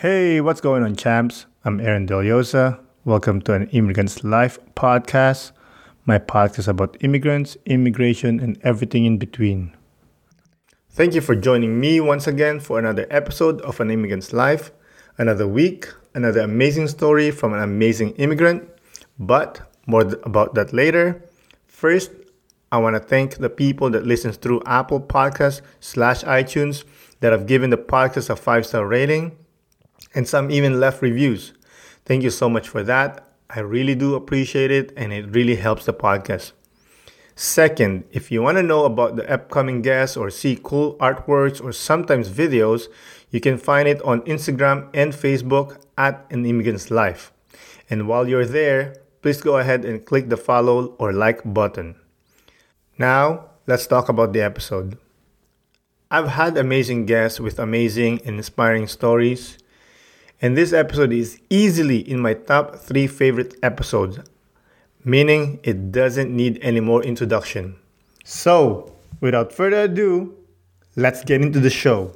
Hey, what's going on, champs? I'm Aaron Deliosa. Welcome to an Immigrant's Life podcast. My podcast about immigrants, immigration, and everything in between. Thank you for joining me once again for another episode of An Immigrant's Life. Another week, another amazing story from an amazing immigrant. But more about that later. First, I want to thank the people that listens through Apple Podcasts slash iTunes that have given the podcast a five star rating and some even left reviews. Thank you so much for that. I really do appreciate it and it really helps the podcast. Second, if you want to know about the upcoming guests or see cool artworks or sometimes videos, you can find it on Instagram and Facebook at An Immigrant's Life. And while you're there, please go ahead and click the follow or like button. Now, let's talk about the episode. I've had amazing guests with amazing and inspiring stories, and this episode is easily in my top three favorite episodes, meaning it doesn't need any more introduction. So, without further ado, let's get into the show.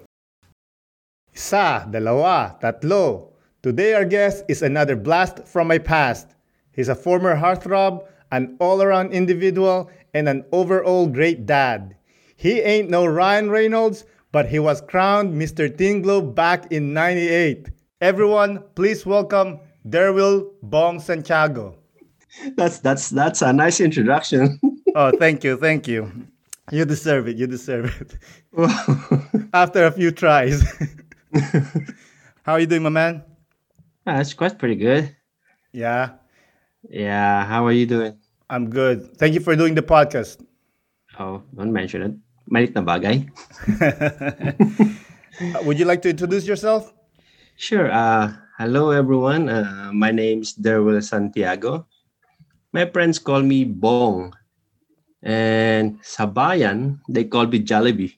Isa, dalawa, tatlo. Today our guest is another blast from my past. He's a former heartthrob, an all-around individual, and an overall great dad. He ain't no Ryan Reynolds, but he was crowned Mr. Teen Globe back in 98. Everyone, please welcome Derwil Bong Santiago. That's that's that's a nice introduction. oh, thank you, thank you. You deserve it. You deserve it. After a few tries. How are you doing, my man? Ah, that's quite pretty good. Yeah. Yeah. How are you doing? I'm good. Thank you for doing the podcast. Oh, don't mention it. Malit na bagay. Would you like to introduce yourself? Sure. Uh, hello, everyone. Uh, my is Derwil Santiago. My friends call me Bong. And Sabayan, they call me Jollibee.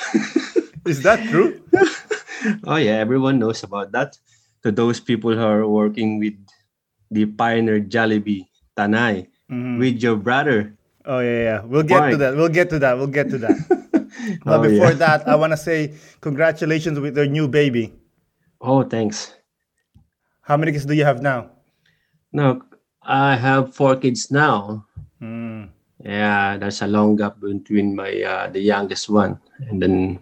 Is that true? oh, yeah. Everyone knows about that. To those people who are working with the pioneer Jollibee, Tanay, Mhm. with your brother. Oh yeah, yeah. We'll get to that. We'll get to that. We'll get to that. but Oh, before yeah. that, I want to say congratulations with your new baby. Oh, thanks. How many kids do you have now? No, I have four kids now. Mm. Yeah, there's a long gap between my uh, the youngest one, and then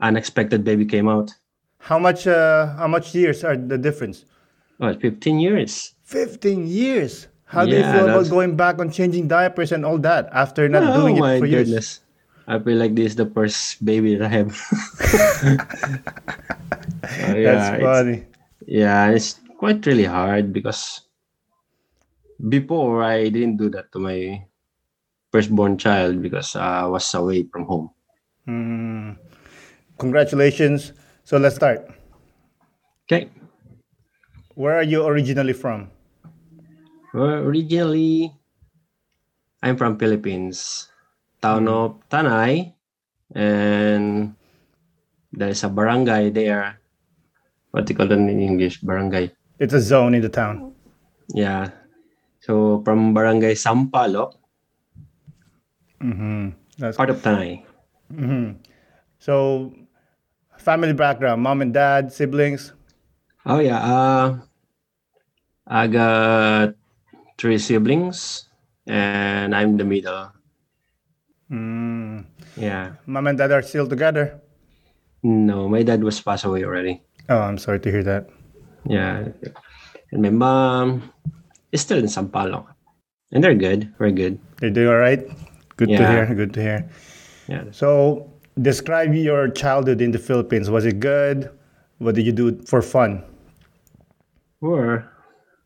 unexpected baby came out. How much? Uh, how much years are the difference? Oh, it's 15 years. Fifteen years. How do you Yeah, feel about going back on changing diapers and all that after not oh doing it for years? I feel like this is the first baby that I have. Oh, yeah, That's it's- funny. yeah, it's quite really hard because before I didn't do that to my firstborn child because I was away from home. Mm. Congratulations. So let's start. Okay. Where are you originally from? Well, originally, I'm from Philippines, town of Tanay, and there's a barangay there. What do you call it in English? Barangay. It's a zone in the town. Yeah. So from Barangay Sampaloc, hmm That's part of Tanay. Mm-hmm. So, family background: mom and dad, siblings. Oh yeah. Uh, I got three siblings, and I'm the middle. Mm. Yeah. Mom and dad are still together. No, my dad was passed away already. Oh, I'm sorry to hear that. Yeah. And my mom is still in Sampaloc. And they're good. We're good. They're doing all right. Good to hear. Good to hear. Yeah. So, describe your childhood in the Philippines. Was it good? What did you do for fun? Or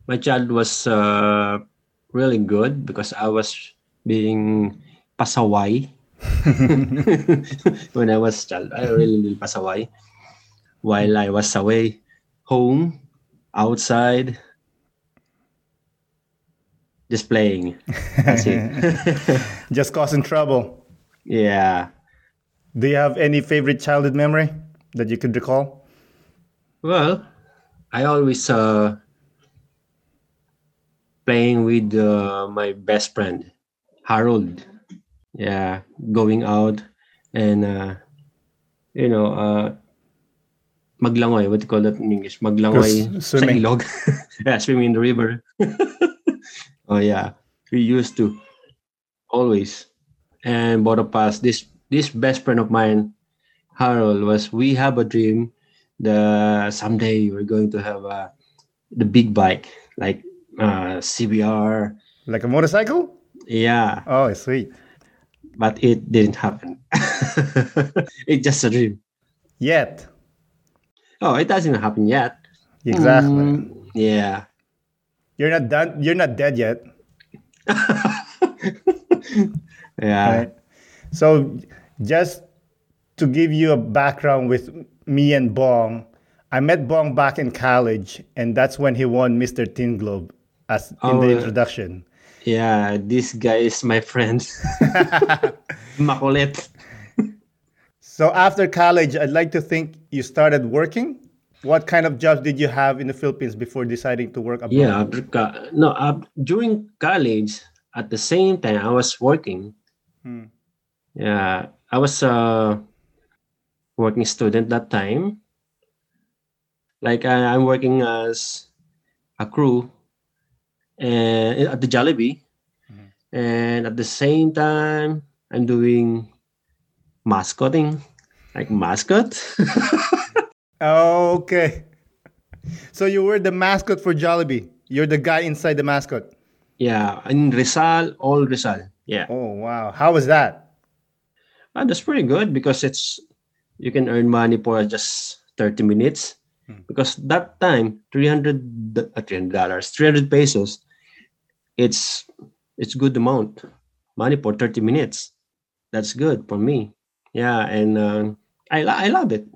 my child was uh, really good because I was being pasaway. when I was child, I really did pasaway. While I was away, home, outside, just playing. That's it. Just causing trouble. yeah. Do you have any favorite childhood memory that you could recall? Well, I always uh playing with uh, my best friend Harold. Yeah, going out and uh, you know uh, maglangoy. What do you call that in English? Maglangoy sa swimming. ilog. yeah, swimming in the river. oh yeah, we used to always. And both of us, this this best friend of mine, Harold, was we have a dream that someday we're going to have a the big bike like uh, CBR. Like a motorcycle? Yeah, Oh, sweet. But it didn't happen. it's just a dream. Yet. Oh, it doesn't happen yet. Exactly. Mm, yeah. You're not done. You're not dead yet. Yeah. Right. So, just to give you a background with me and Bong, I met Bong back in college, and that's when he won Mr. Teen Globe as in Oh, the yeah. introduction. Yeah, this guy is my friend. Makulit. So after college, I'd like to think you started working. What kind of jobs did you have in the Philippines before deciding to work abroad? Yeah, no, uh, during college, at the same time, I was working. Hmm. Yeah, I was a working student that time. Like I, I'm working as a crew and at the Jollibee, Mhm. and at the same time, I'm doing mascoting, like mascot. Okay. So you were the mascot for Jollibee. You're the guy inside the mascot. yeah, in Rizal, all Rizal. Yeah. Oh wow. How was that? Ah, that's pretty good because it's you can earn money for just 30 minutes. Hmm. Because that time, 300 d- uh, 300 dollars, 300 pesos, it's it's good amount. Money for 30 minutes. That's good for me. Yeah, and uh, I I love it.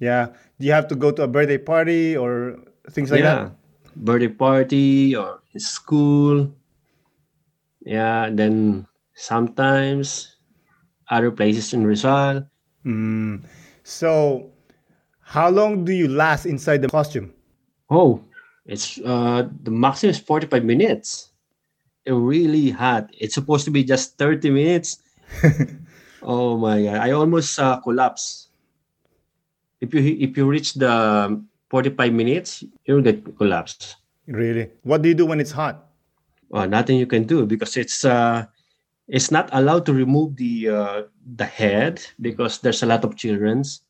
Yeah. Do you have to go to a birthday party or things like that? yeah. Birthday party or school. Yeah, then sometimes other places in Rizal. Mm. So how long do you last inside the costume? Oh, it's uh the maximum is 45 minutes. It really hot. It's supposed to be just 30 minutes. oh my god. I almost uh, collapse. If you if you reach the 45 minutes, you'll get collapsed. really? What do you do when it's hot? Well, nothing you can do because it's uh it's not allowed to remove the uh, the head because there's a lot of childrens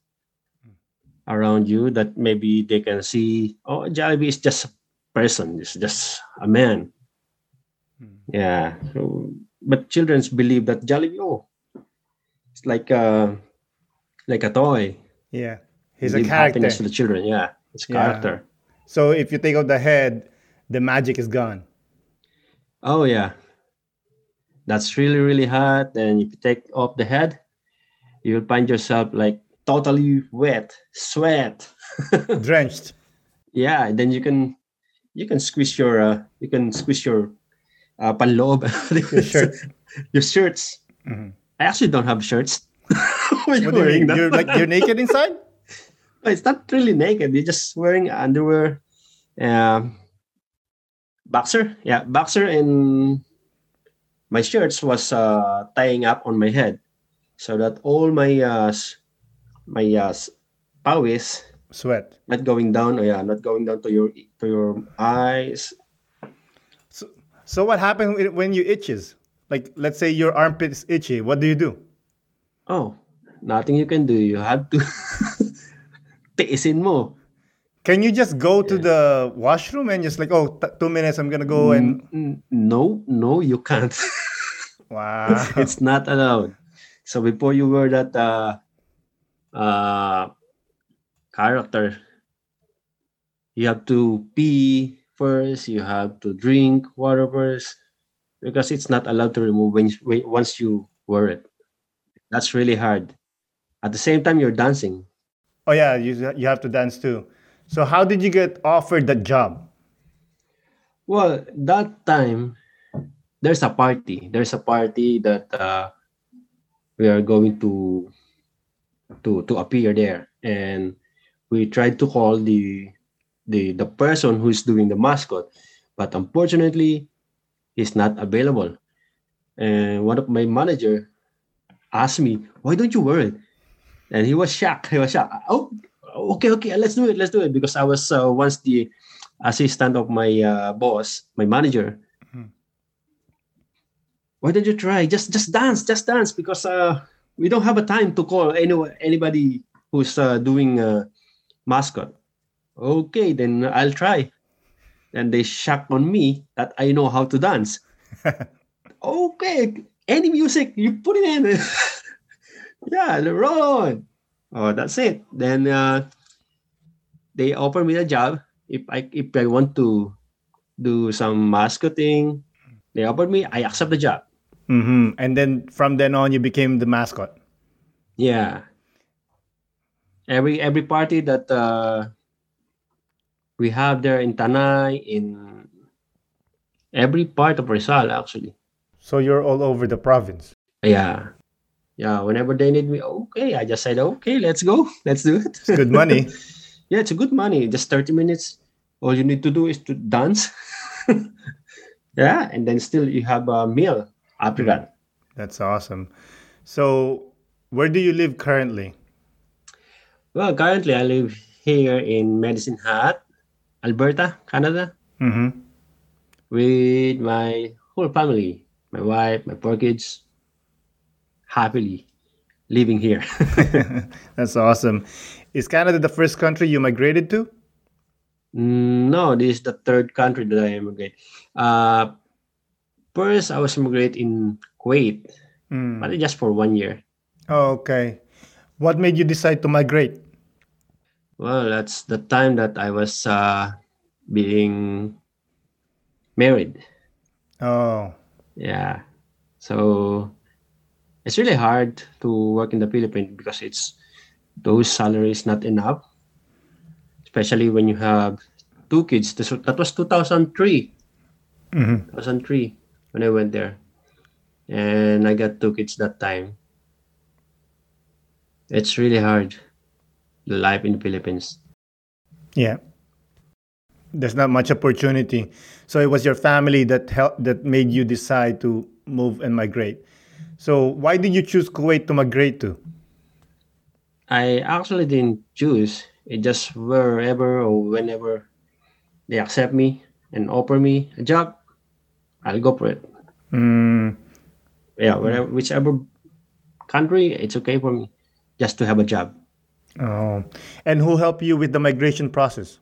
around you that maybe they can see oh Jollibee is just a person it's just a man Hmm. yeah so, but childrens believe that Jollibee oh it's like a like a toy Yeah. He's a character. happiness to the children yeah it's Yeah. character So if you take out the head, the magic is gone. Oh yeah. That's really, really hot. And if you take off the head, you'll find yourself like totally wet, sweat. Drenched. yeah, then you can you can squeeze your uh, you can squeeze your uh, panloob. Your shirt. your shirts. Mhm. I actually don't have shirts. What you're you wearing mean? You're like you're naked inside? it's not really naked. You're just wearing underwear, um, boxer. Yeah, boxer and my shirts was uh, tying up on my head, so that all my uh, my uh, s- Sweat. not going down. Oh yeah, not going down to your to your eyes. So what happens when- when you itches? Like let's say your armpit is itchy. What do you do? Oh, nothing you can do. You have to tiisin mo. Can you just go to the washroom and just like, oh, two minutes, I'm gonna go and no, no, you can't. wow. it's not allowed. So before you wear that uh, uh, character, you have to pee first. You have to drink water first because it's not allowed to remove when, when once you wear it. That's really hard. At the same time, you're dancing. oh yeah, you you have to dance too. So how did you get offered that job? Well, that time there's a party. There's a party that uh, we are going to to to appear there, and we tried to call the the the person who's doing the mascot, but unfortunately, he's not available. And one of my manager asked me, "Why don't you wear it?" And he was shocked. He was shocked. Oh, okay, okay, let's do it, let's do it. Because I was uh, once the assistant of my uh, boss, my manager. Mhm. Why don't you try? Just just dance, just dance. Because uh, we don't have a time to call any anybody who's uh, doing a mascot. Okay, then I'll try. And they shocked on me that I know how to dance. okay, any music you put it in. yeah, roll on. Oh, that's it. Then uh, they offer me a job if I if I want to do some mascoting. They offered me. I accept the job. hmm And then from then on, you became the mascot. Yeah. Every every party that uh, we have there in Tanay, in every part of Rizal, actually. So you're all over the province. Yeah. Yeah. Whenever they need me, okay, I just said, okay, let's go. Let's do it. It's good money. yeah, it's a good money. Just 30 minutes. All you need to do is to dance. yeah. And then still you have a meal after that. Hmm. That's awesome. So, where do you live currently? Well, currently I live here in Medicine Hat, Alberta, Canada, hmm with my whole family, my wife, my four kids, happily living here. That's awesome. Is Canada the first country you migrated to? Mm, no, this is the third country that I immigrate. Uh, first, I was immigrate in Kuwait, Mm. but just for one year. Oh, okay. What made you decide to migrate? Well, that's the time that I was uh, being married. Oh, Yeah. So it's really hard to work in the Philippines because it's those salaries not enough, especially when you have two kids. This, that was 2003, hmm 2003 when I went there. And I got two kids that time. It's really hard, life in the Philippines. yeah. There's not much opportunity. So it was your family that helped that made you decide to move and migrate. So why did you choose Kuwait to migrate to? I actually didn't choose. It just wherever or whenever they accept me and offer me a job, I'll go for it. Mm, Yeah, wherever, whichever country, it's okay for me just to have a job. Oh, and who helped you with the migration process?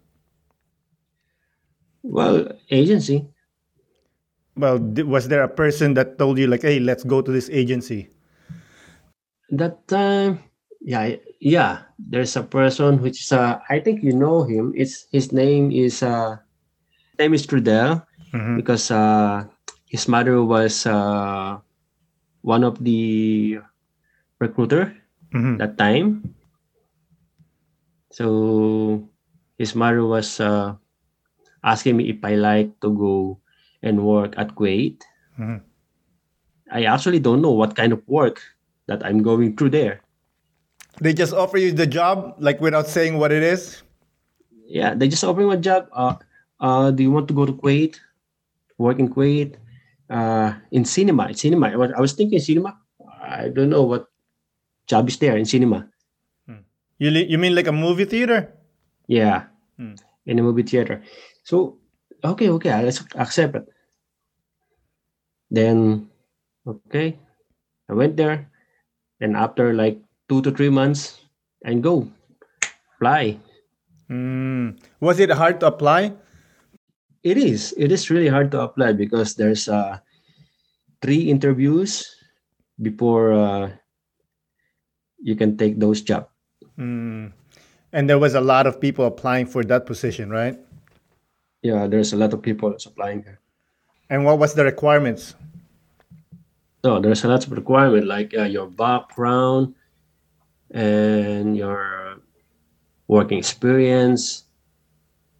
Well, agency. Well, was there a person that told you like, "Hey, let's go to this agency"? That time, yeah, yeah. There's a person which is, uh, I think you know him. It's his name is uh, name is Trudel Mhm. because uh, his mother was uh, one of the recruiter Mhm. that time. So his mother was uh, asking me if I like to go and work at Kuwait. Mhm. I actually don't know what kind of work that I'm going through there. They just offer you the job like without saying what it is. Yeah, they just offering a job. Uh, uh, do you want to go to Kuwait? Work in Kuwait? Uh, in cinema, in cinema. I was, I was thinking cinema. I don't know what job is there in cinema. You li- you mean like a movie theater? Yeah, Hmm. in a movie theater. So, okay, okay, let's accept it. Then, okay, I went there. And after like two to three months, and go fly. Mm. Was it hard to apply? It is. It is really hard to apply because there's uh, three interviews before uh, you can take those jobs. Mm. And there was a lot of people applying for that position, right? Yeah, there's a lot of people applying. And what was the requirements? So there's a lot of requirement like uh, your background and your working experience.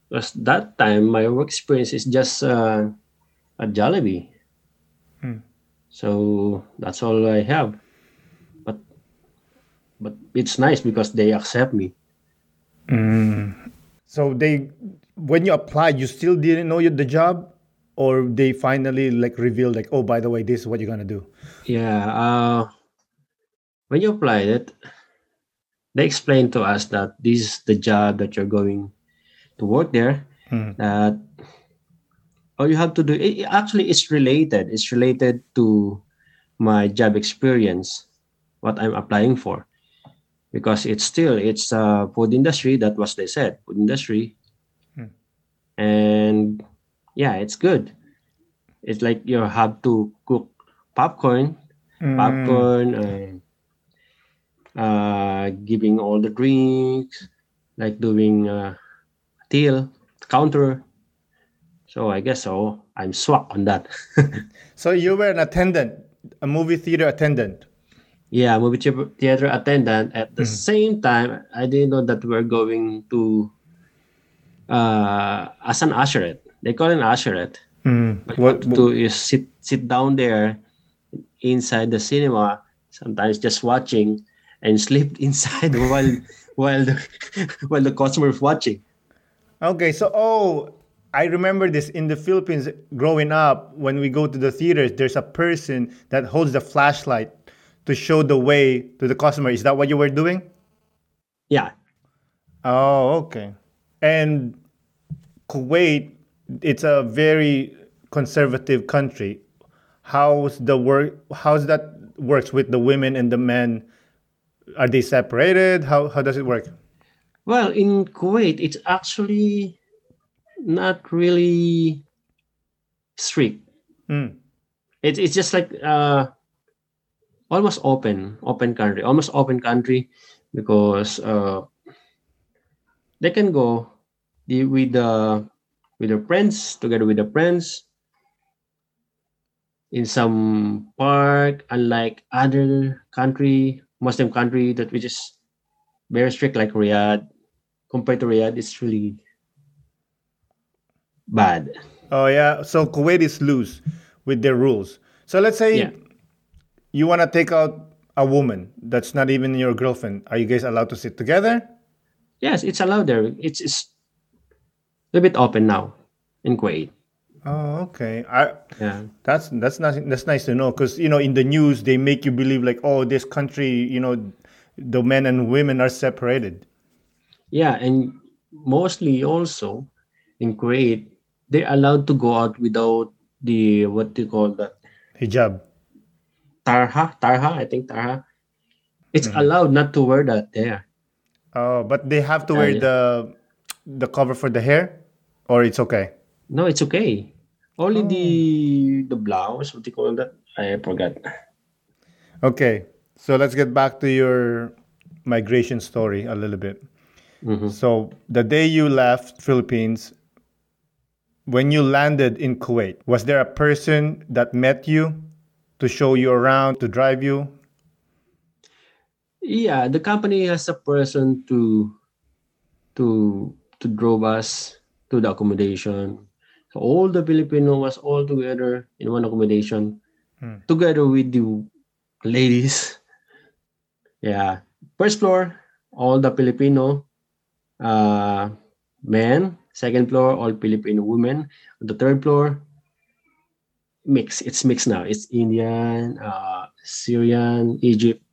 Because that time my work experience is just uh, a Jollibee. Hmm. So that's all I have. But it's nice because they accept me. So they, when you applied, you still didn't know the job, or they finally like revealed like, oh, by the way, this is what you're gonna do. Yeah. Uh, when you apply it, they explained to us that this is the job that you're going to work there. Mm. That all you have to do. It, actually, it's related. It's related to my job experience, what I'm applying for, because it's still it's a food industry. That was they said food industry, Hmm. and yeah, it's good. It's like you have to cook popcorn Mm. popcorn and uh, giving all the drinks, like doing uh, till counter. So I guess so. I'm swag on that. So you were an attendant, a movie theater attendant. Yeah, movie theater attendant. At the same time, I didn't know that we're going to uh, as an usherette. They call it an usherette. Mm. What, What, you to do is sit sit down there inside the cinema, sometimes just watching and sleep inside while while the while the customer is watching. Okay, so oh, I remember this in the Philippines growing up. When we go to the theaters, there's a person that holds the flashlight to show the way to the customer. Is that what you were doing? Yeah. Oh, okay. And Kuwait, it's a very conservative country. How's the work? How's that works with the women and the men? Are they separated? How how does it work? Well, in Kuwait, it's actually not really strict. Mm. It's it's just like uh, almost open, open country, almost open country, because uh, they can go the, with the with their friends together with their friends in some park, unlike other country, Muslim country that which is very strict like Riyadh. Compared to Riyadh, it's really bad. Oh yeah. So Kuwait is loose with their rules. So let's say Yeah. You want to take out a woman that's not even your girlfriend. Are you guys allowed to sit together? Yes, it's allowed there. It's, it's a bit open now in Kuwait. Oh, okay. I Yeah. that's that's nice. That's nice to know because you know in the news they make you believe like oh this country you know the men and women are separated. Yeah, and mostly also in Kuwait, they're allowed to go out without the what do you call that? Hijab. Tarha, tarha, I think tarha. It's allowed not to wear that there. Oh, but they have to wear yeah. the the cover for the hair, or it's okay. No, it's okay. Only the the blouse, what do you call that? I forgot. Okay, so let's get back to your migration story a little bit. Mhm. So the day you left Philippines, when you landed in Kuwait, was there a person that met you to show you around, to drive you? Yeah, the company has a person to to to drove us to the accommodation. So all the Filipino was all together in one accommodation, Hmm. together with the ladies. Yeah, first floor all the Filipino uh, men. Second floor all Filipino women. The third floor mix. It's mixed now. It's Indian, uh, Syrian, Egypt,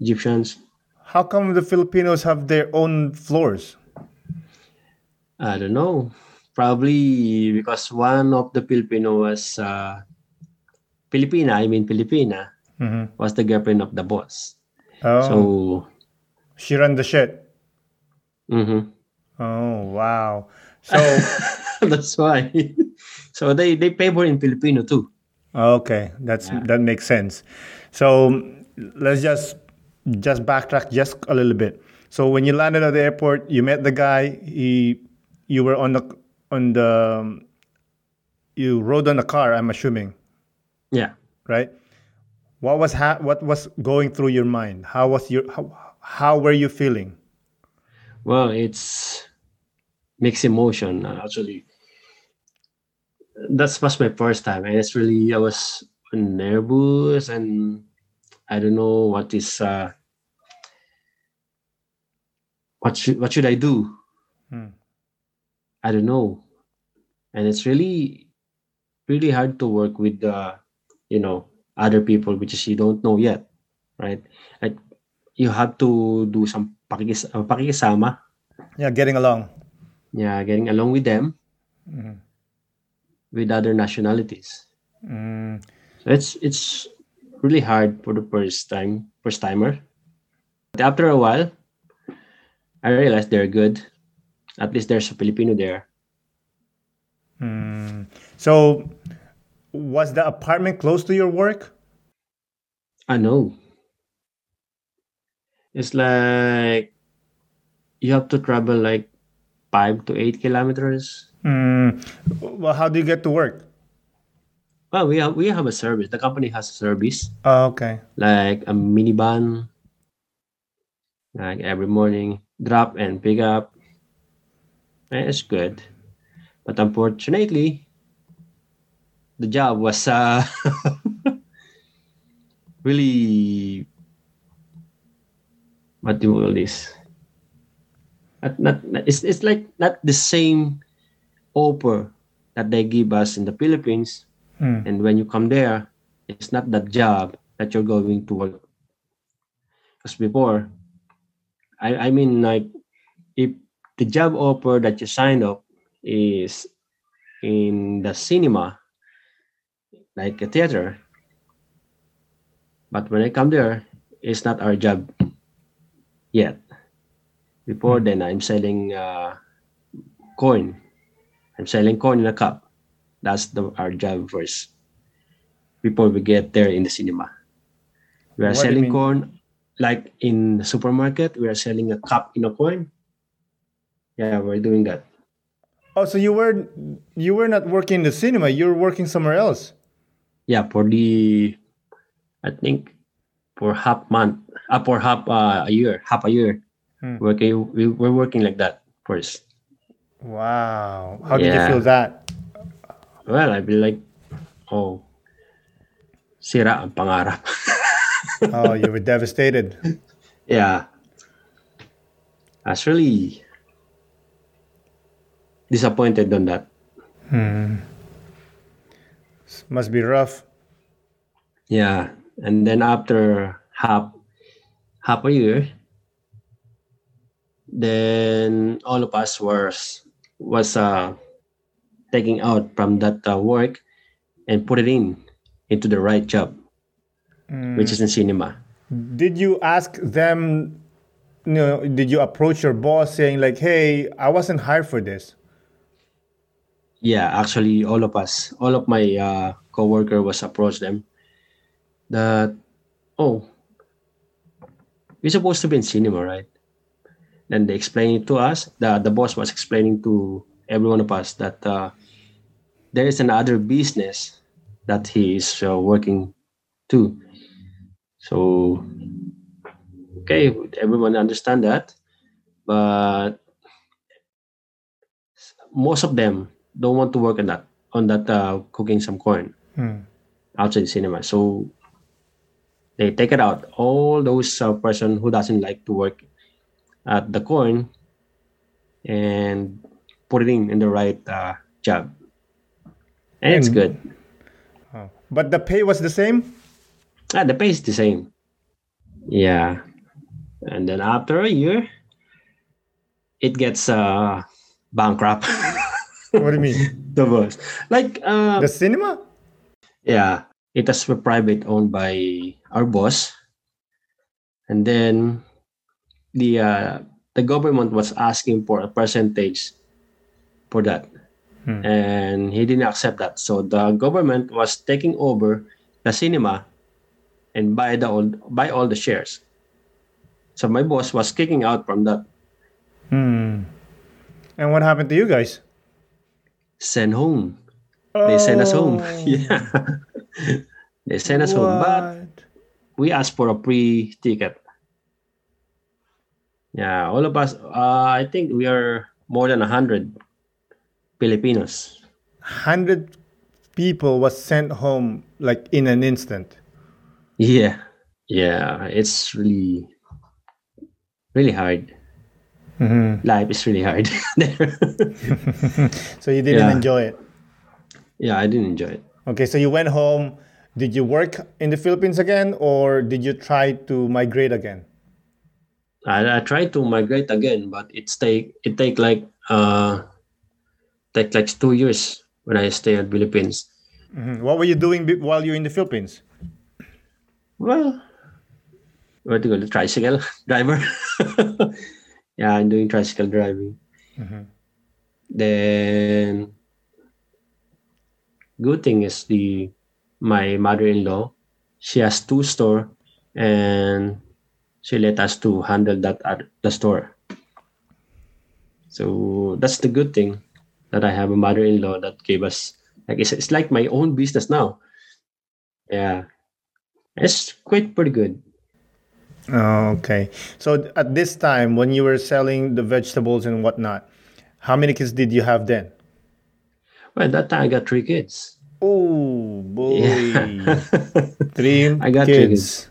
Egyptians. How come the Filipinos have their own floors? I don't know. Probably because one of the Filipino was uh, Filipina. I mean Filipina Mhm. was the girlfriend of the boss. Oh, So she ran the shit. mhm. Oh, wow. So, that's why. so they they favor in Filipino too. Oh, okay, that's Yeah. that makes sense. So let's just just backtrack just a little bit. So when you landed at the airport, you met the guy. He, you were on the on the, you rode on the car. I'm assuming, Yeah. right? What was ha- what was going through your mind? How was your how, how were you feeling? Well, it's mixed emotion actually. That was my first time, and it's really I was nervous and I don't know what is uh, what should what should I do? Hmm. I don't know, and it's really really hard to work with the you know other people which is you don't know yet, right? Like you have to do some pakikis, uh, pakikisama. Yeah, getting along. Yeah, getting along with them, Mhm. With other nationalities. Mm. So it's it's really hard for the first time first timer. But after a while, I realized they're good. At least there's a Filipino there. Mm. So, was the apartment close to your work? I know. It's like you have to travel like five to eight kilometers. Mm. Well, how do you get to work? Well, we have we have a service. The company has a service Oh, okay. like a minivan. Like every morning, drop and pick up. And it's good, but unfortunately, the job was uh, really what do you call this? Not, not, not- it's, it's like not the same offer that they give us in the Philippines. Mm. and when you come there it's not that job that you're going to work. Because before I, I mean like if the job offer that you signed up is in the cinema like a theater but when i come there it's not our job yet. Before then i'm selling uh, coin i'm selling corn in a cup that's the our job first before we get there in the cinema. We are What selling corn like in the supermarket. We are selling a cup in a coin. Yeah, we're doing that. Oh, so you were you were not working in the cinema. You were working somewhere else. Yeah, for the I think for half month, uh, for half uh, a year, half a year. Hmm. Working, we, we're working like that first. Wow. How did you feel that? Well, I'd be like, oh, sira ang pangarap. Oh, you were devastated. yeah I was really disappointed on that Hmm. Must be rough. yeah and then after half half a year then all of us was was uh taking out from that uh, work and put it in into the right job Mm. which is in cinema Did you ask them? You know, did you approach your boss saying like, "Hey, I wasn't hired for this"? yeah actually all of us all of my uh coworker was approached them that oh we're supposed to be in cinema right then they explained it to us. The the boss was explaining to every one of us that uh, there is another business that he is uh, working to. So okay everyone understand that but most of them don't want to work on that on that uh, cooking some corn Hmm. outside the cinema. So they take it out. All those uh, person who doesn't like to work at the corn and put it in in the right uh, job. And it's good. Oh. But the pay was the same. ah, the pay is the same. Yeah. And then after a year it gets uh bankrupt. What do you mean? the boss like uh The cinema? Yeah, it was a private owned by our boss, and then the uh, the government was asking for a percentage for that, Hmm. and he didn't accept that. So the government was taking over the cinema and buy the all buy all the shares. So my boss was kicking out from that. Hmm. And what happened to you guys? Send home. They sent us home. Oh. yeah, they sent us home, but we asked for a free ticket. Yeah, all of us. Uh, I think we are more than a hundred Filipinos. hundred people was sent home like in an instant. Yeah, yeah. It's really, really hard. Mhm. Life is really hard. so you didn't Yeah. enjoy it. yeah, I didn't enjoy it. Okay, so you went home. Did you work in the Philippines again, or did you try to migrate again? I, I tried to migrate again, but it's take it take like uh take like two years when I stay at Philippines. Mhm. What were you doing while you're in the Philippines? Well, where to go? The tricycle driver. yeah, I'm doing tricycle driving. Mhm. Then, good thing is the my mother-in-law. She has two store, and she let us to handle that at the store. So that's the good thing that I have a mother-in-law that gave us like it's, it's like my own business now. Yeah, it's quite pretty good. Oh, okay. So at this time, when you were selling the vegetables and whatnot, how many kids did you have then? Well, that time I got three kids. Oh boy, Yeah. three I got three kids.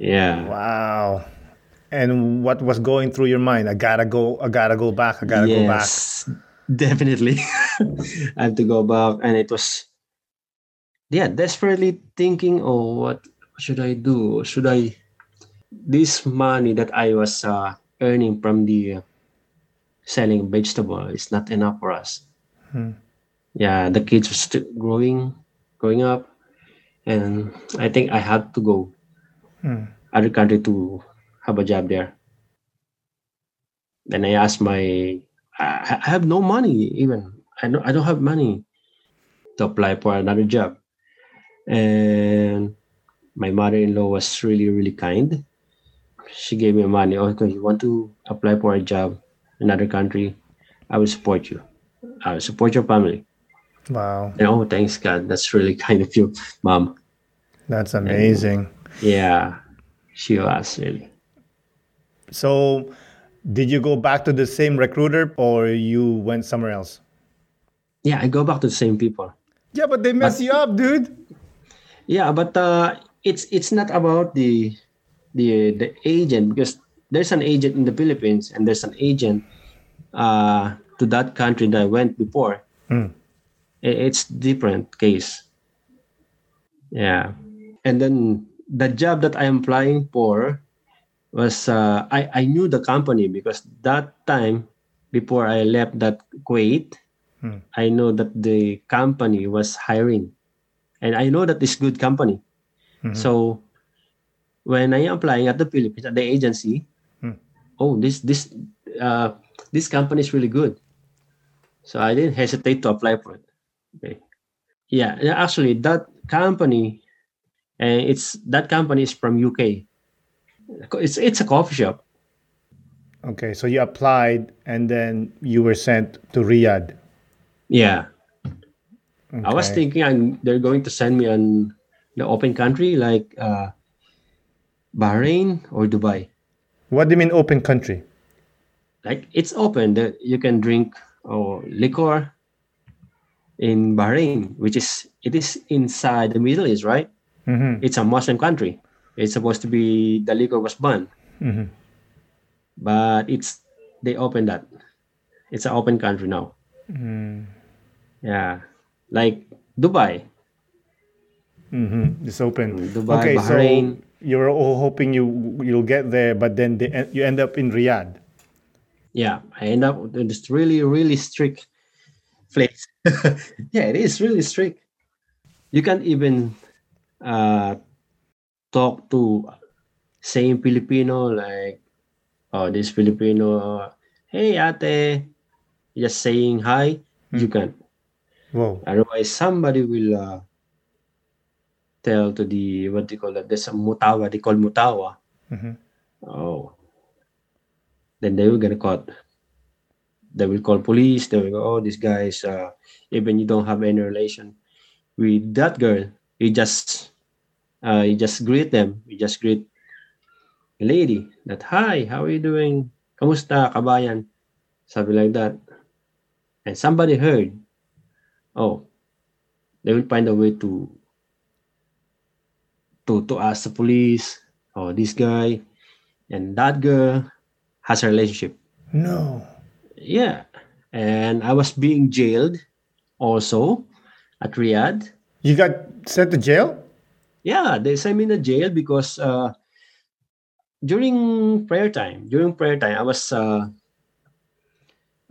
Yeah. Wow. And what was going through your mind? I gotta go. I gotta go back. I gotta go back. yes, definitely. I have to go back, and it was, yeah, desperately thinking, oh, what should I do? Should I? This money that I was uh, earning from the uh, selling vegetable is not enough for us. Hmm. Yeah, the kids were still growing, growing up, and I think I had to go Hmm. other country to have a job there. Then I asked my, I, have no money even. I don't, I don't have money to apply for another job. And my mother-in-law was really, really kind. She gave me money. Oh, okay, you want to apply for a job in another country? I will support you. I will support your family. Wow, And oh, thanks God. That's really kind of you, mom. that's amazing. Yeah, she was really. So, did you go back to the same recruiter or you went somewhere else? Yeah, I go back to the same people. Yeah, but they mess you up, dude. Yeah, but uh, it's it's not about the the the agent because there's an agent in the Philippines and there's an agent uh, to that country that I went before. I- It's different case. Yeah, and then the job that I am applying for was uh, I I knew the company because that time before I left that Kuwait, Hmm. I know that the company was hiring, and I know that it's good company. Mhm. So when I am applying at the Philippines at the agency, Hmm. oh this this uh, this company is really good. So I didn't hesitate to apply for it. Okay. Yeah, yeah, actually that company, and it's that company is from UK. It's it's a coffee shop. Okay, so you applied and then you were sent to Riyadh. Yeah, I was thinking I'm, they're going to send me on the open country like uh, Bahrain or Dubai. What do you mean open country? like it's open that you can drink or liquor in Bahrain, which is it is inside the Middle East, right? Hmm It's a Muslim country. It's supposed to be the liquor was banned, hmm but it's they opened that. It's an open country now. Mm. Yeah, like Dubai, hmm It's open. Dubai, okay, Bahrain. so you were all hoping you you'll get there, but then they, you end up in Riyadh. Yeah, I end up in this really really strict place. yeah, it is really strict. You can't even uh, talk to same Filipino like oh this Filipino hey ate just saying hi you can't Whoa. otherwise somebody will uh, tell to the what do you call that there's a mutawa they call mutawa. Hmm oh. Then they will get caught. They will call police they will go oh this guy's uh, even you don't have any relation with that girl you just uh, you just greet them. You just greet a lady that hi how are you doing? Kamusta kabayan? Something like that. And somebody heard oh they will find a way to to to ask the police oh this guy and that girl has a relationship. No. yeah. And i was being jailed also at riyadh You got sent to jail? yeah they sent me in the jail because uh, during prayer time, during prayer time, I was uh,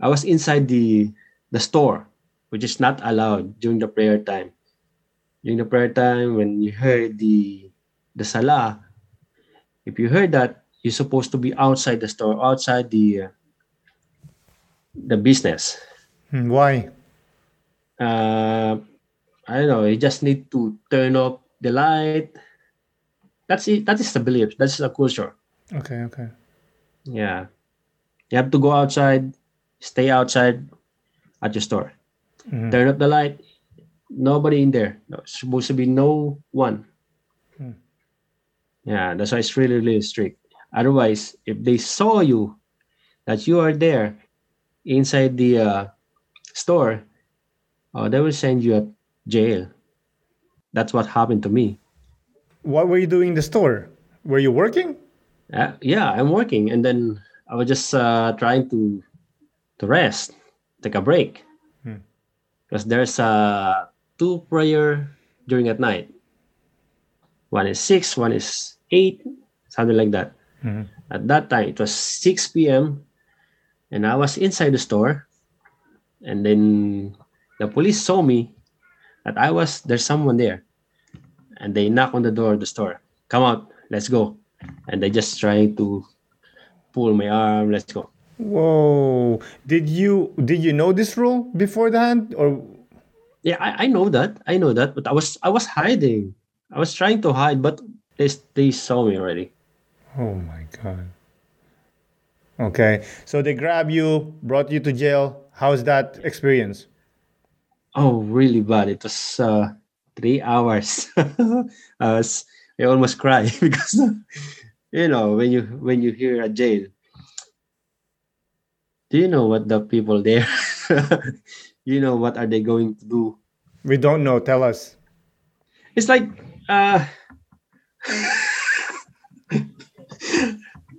I was inside the the store, which is not allowed during the prayer time. During the prayer time, when you heard the the salah, if you heard that, you're supposed to be outside the store, outside the uh, the business. Hmm, Why? Uh, I don't know. You just need to turn up the light. That's it. That is the belief. That's the culture. Okay, okay. Yeah. You have to go outside, stay outside at your store. Mhm. Turn up the light. Nobody in there. No, supposed to be no one. Hmm. Yeah, that's why it's really, really strict. Otherwise, if they saw you that you are there inside the uh, store, oh, they will send you to jail. That's what happened to me. What were you doing in the store? Were you working? Uh, yeah, I'm working, and then I was just uh, trying to to rest, take a break, Hmm. because there's uh, two prayer during at night. One is six, one is eight, something like that. Mhm. At that time, it was six p.m., and I was inside the store, and then the police saw me that I was there's someone there, and they knock on the door of the store. Come out, let's go and they just trying to pull my arm. Let's go. Whoa! Did you did you know this rule beforehand, or Yeah, I, I know that. I know that, but I was I was hiding. I was trying to hide, but they they saw me already. oh my god? Okay, so they grab you, brought you to jail. How's that experience? Oh, really bad. It was uh, three hours. I was I almost cry because you know when you when you hear a jail. Do you know what the people there? you know what are they going to do? We don't know. Tell us. it's like uh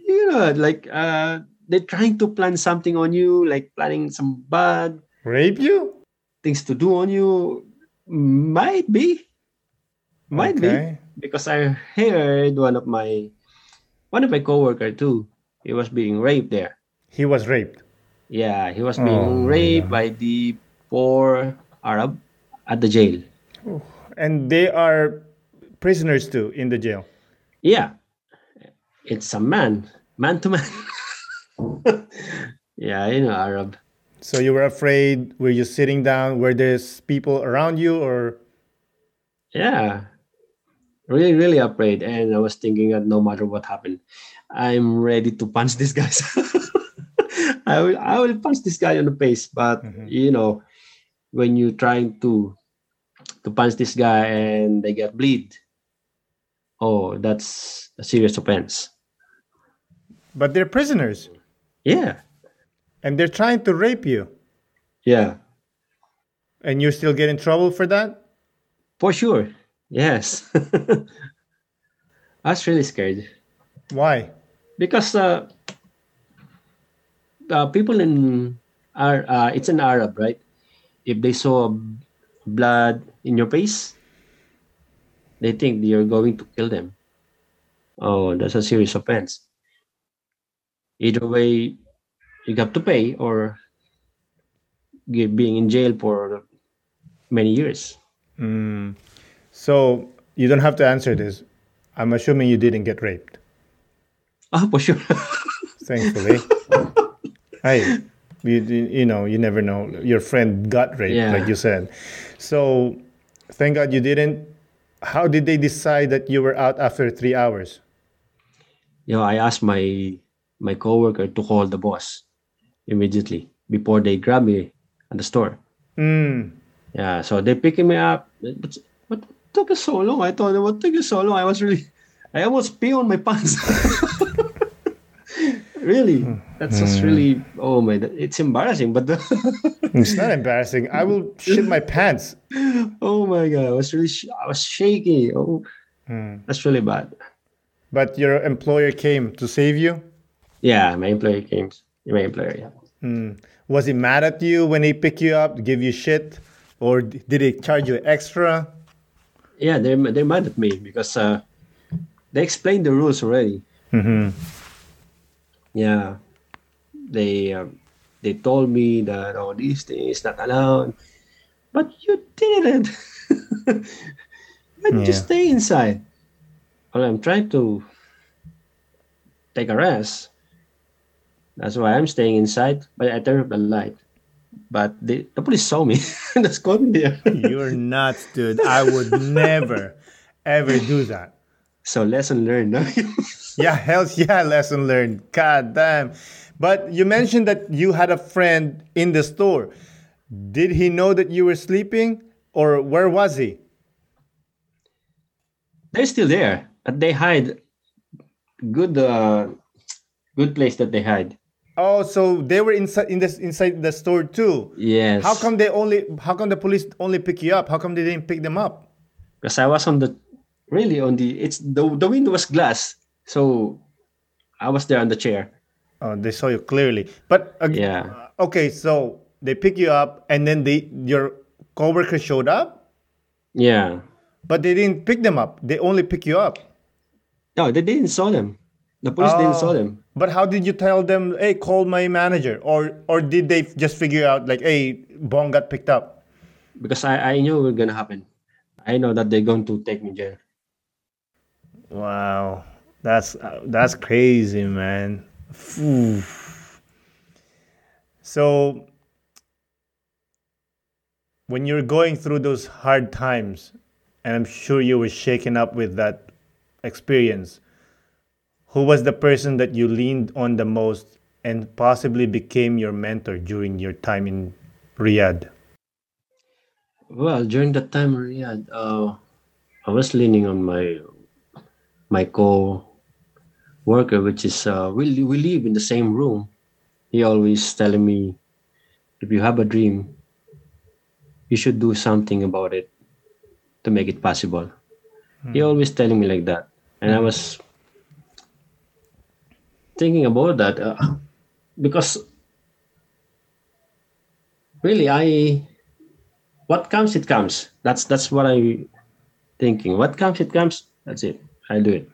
you know like uh they're trying to plan something on you like planning some bad Rape you? Things to do on you might be might Okay. be because i heard one of my one of my coworker too he was being raped there He was raped. yeah he was Oh, being raped by the poor arab at the jail And they are prisoners too in the jail. Yeah, it's a man, man to man. yeah, you know Arab. So you were afraid? Were you sitting down? Were there's people around you, or Yeah, really, really afraid. And I was thinking that no matter what happened, I'm ready to punch this guy. I will, I will punch this guy on the face. But Mhm. you know, when you're trying to to punch this guy and they get bleed, oh, that's a serious offense. but they're prisoners Yeah, and they're trying to rape you, yeah. and you still get in trouble for that? For sure. Yes. I was really scared Why? because uh, uh, people in are uh, it's an Arab, right? If they saw blood in your face, they think you're going to kill them. Oh, that's a serious offense. Either way, you have to pay or being in jail for many years. Mm. So you don't have to answer this. I'm assuming you didn't get raped. Oh, for sure. Thankfully. hey, you, you know, you never know. Your friend got raped, Yeah. like you said. So thank God you didn't. How did they decide that you were out after three hours? you know, I asked my my coworker to call the boss immediately before they grab me at the store. Mm. Yeah, so they picking me up. But what took so long? I thought what took you so long? I was really, I almost pee on my pants. really, that's just really. Oh my, it's embarrassing. But It's not embarrassing. I will shit my pants. oh my god, I was really, sh- I was shaky. Oh, Mm. that's really bad. But your employer came to save you? Yeah, my employer came. My employer, yeah. Mm. Was he mad at you when he picked you up, give you shit? Or did he charge you extra? Yeah, they're they're mad at me because uh, they explained the rules already. Mm-hmm. Yeah, they uh, they told me that oh this thing is not allowed, but you didn't. You Yeah. stay inside? Well, I'm trying to take a rest. That's why I'm staying inside. But I turned up the light. But the, the police saw me. That's caught me there. You're nuts, dude. I would never, ever do that. so lesson learned. no? Yeah, hell yeah, lesson learned. God damn. But you mentioned that you had a friend in the store. Did he know that you were sleeping or where was he? They're still there, but they hide. Good, uh, good place that they hide. Oh, so they were inside in this inside the store too. Yes. How come they only how come the police only pick you up? How come they didn't pick them up? Because I was on the, really on the. It's the the window was glass, so I was there on the chair. Oh, they saw you clearly. But uh, Yeah. okay, so they pick you up and then they your coworker showed up, Yeah. but they didn't pick them up. They only pick you up. No, they didn't saw them. The police didn't saw Oh. them. But how did you tell them, hey, call my manager? Or or did they just figure out like, hey, Bong got picked up? because I, I knew it was gonna happen. I know that they're going to take me jail. Wow. That's uh, that's crazy, man. Phew. So when you're going through those hard times, and I'm sure you were shaken up with that experience, who was the person that you leaned on the most and possibly became your mentor during your time in Riyadh? Well, during that time, yeah, uh, I was leaning on my my co worker, which is uh, we we live in the same room. He always telling me, if you have a dream, you should do something about it to make it possible. He always telling me like that, and I was thinking about that uh, because really I what comes it comes. That's that's what I'm thinking. What comes it comes. That's it. I do it.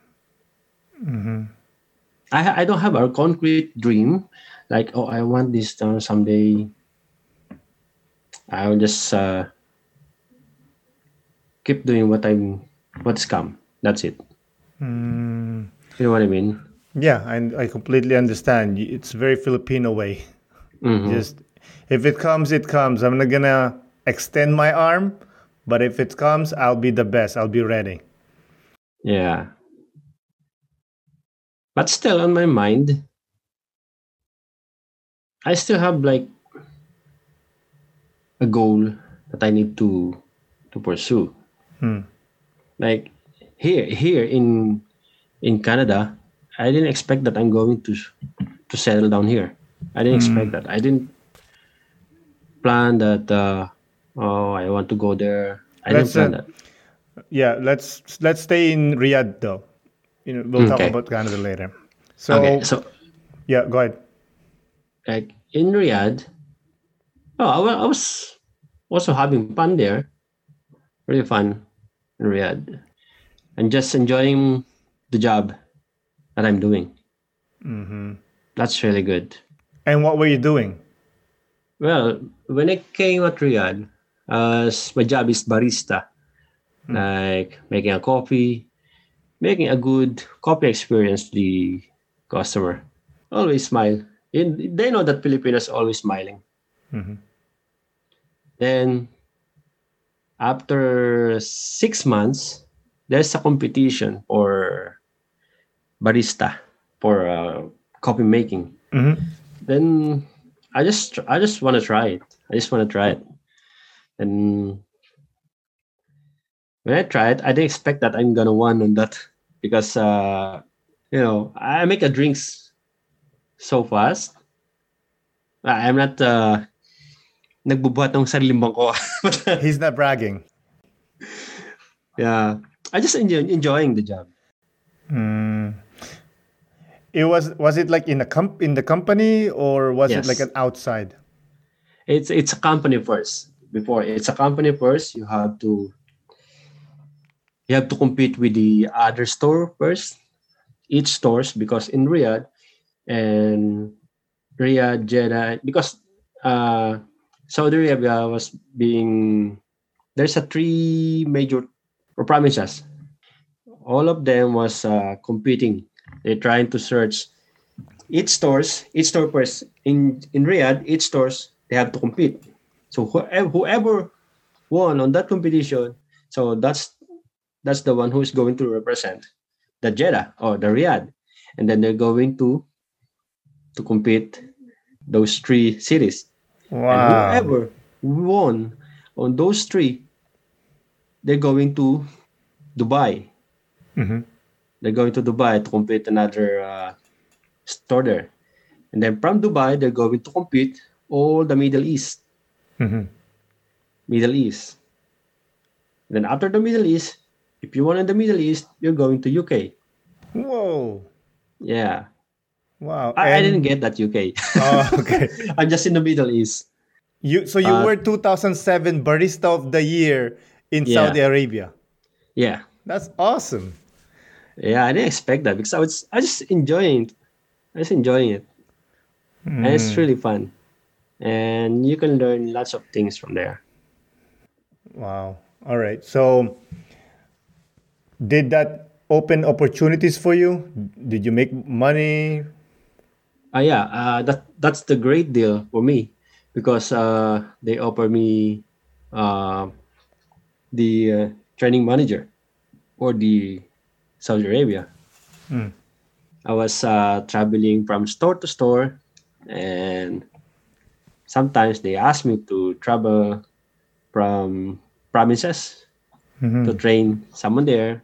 I, I don't have a concrete dream like oh i want this done someday. I'll just uh, keep doing what i'm what's come. That's it. Mm, you know what i mean yeah, I, I completely understand. It's very Filipino way. Mhm. Just if it comes, it comes. I'm not gonna extend my arm, but if it comes, I'll be the best. I'll be ready. Yeah. But still on my mind, I still have like a goal that I need to to pursue. Hmm. Like here here in in Canada, I didn't expect that I'm going to to settle down here. I didn't expect that. I didn't plan that uh oh I want to go there. I didn't plan uh, that. Yeah, let's let's stay in Riyadh though. You know, we'll talk about Canada later. So, okay, so yeah, go ahead. like in Riyadh, oh, I, I was also having fun there. Really fun in Riyadh. And just enjoying the job that I'm doing. hmm That's really good. And what were you doing? Well, when I came at Riyadh, uh, my job is barista, like making a coffee, making a good coffee experience to the customer. Always smile. And they know that Filipinos always smiling. Mhm. Then, after six months, there's a competition for barista for uh, coffee making. Mhm. Then I just I just want to try it. I just want to try it. And when I tried, I didn't expect that I'm gonna win on that because uh, you know I make a drinks so fast. I'm not uh, nagbubuhat ng sariling bangko. He's not bragging. yeah, I just enjoy enjoying the job. Mm. It was was it like in a comp in the company or was it like an outside? It's it's a company first. Before it's a company first, you have to you have to compete with the other store first. each stores because in Riyadh and Riyadh, Jeddah, because uh, Saudi Arabia was being there's a three major provinces. All of them was uh, competing. They're trying to search each stores, each store first in in Riyadh, each stores they have to compete. So whoever, whoever won on that competition, so that's that's the one who is going to represent the Jeddah or the Riyadh, and then they're going to to compete those three cities. And Wow. whoever won on those three, they're going to Dubai. Mhm. They're going to Dubai to compete another uh, store there. And then from Dubai, they're going to compete all the Middle East. Mhm. Middle East. Then after the Middle East, if you want in the Middle East, you're going to UK. Whoa. Yeah. Wow. I, I didn't get that UK. Oh, okay. I'm just in the Middle East. You so you Uh, were 2007 Barista of the Year in Yeah. Saudi Arabia. Yeah. That's awesome. Yeah, I didn't expect that because I was I just enjoying it. I was enjoying it. And it's Mm. really fun. And you can learn lots of things from there. Wow. All right. So did that open opportunities for you? Did you make money? Uh, yeah, uh, that that's the great deal for me because uh, they offer me uh, the uh, training manager or the Saudi Arabia. Hmm. I was uh, traveling from store to store, and sometimes they asked me to travel from provinces Mhm. to train someone there,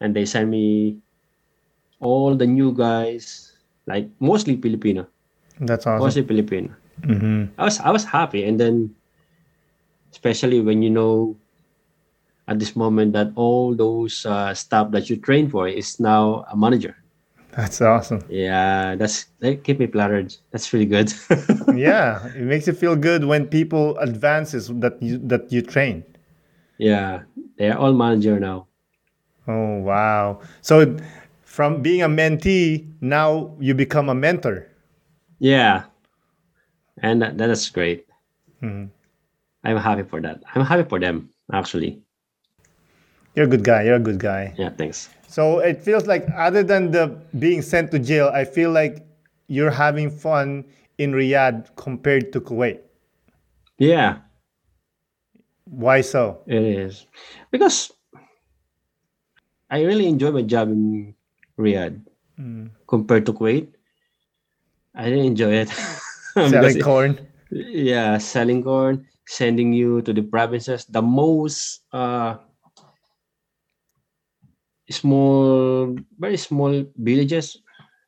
and they send me all the new guys, like mostly Filipino, That's awesome. mostly Filipino. Mhm. I was I was happy, and then especially when you know at this moment that all those uh, stuff that you train for is now a manager. That's awesome. Yeah, that's that keep me flattered. That's really good. yeah, it makes you feel good when people advances that you that you train. yeah, they're all manager now. Oh wow! So from being a mentee, now you become a mentor. Yeah, and that, that is great. Mhm. I'm happy for that. I'm happy for them actually. You're a good guy. You're a good guy. Yeah, thanks. So it feels like, other than the being sent to jail, I feel like you're having fun in Riyadh compared to Kuwait. Yeah, Why so? It is because I really enjoy my job in Riyadh Mm. compared to Kuwait. I didn't enjoy it. Selling it- corn. yeah, selling corn, sending you to the provinces, the most uh, small, very small villages,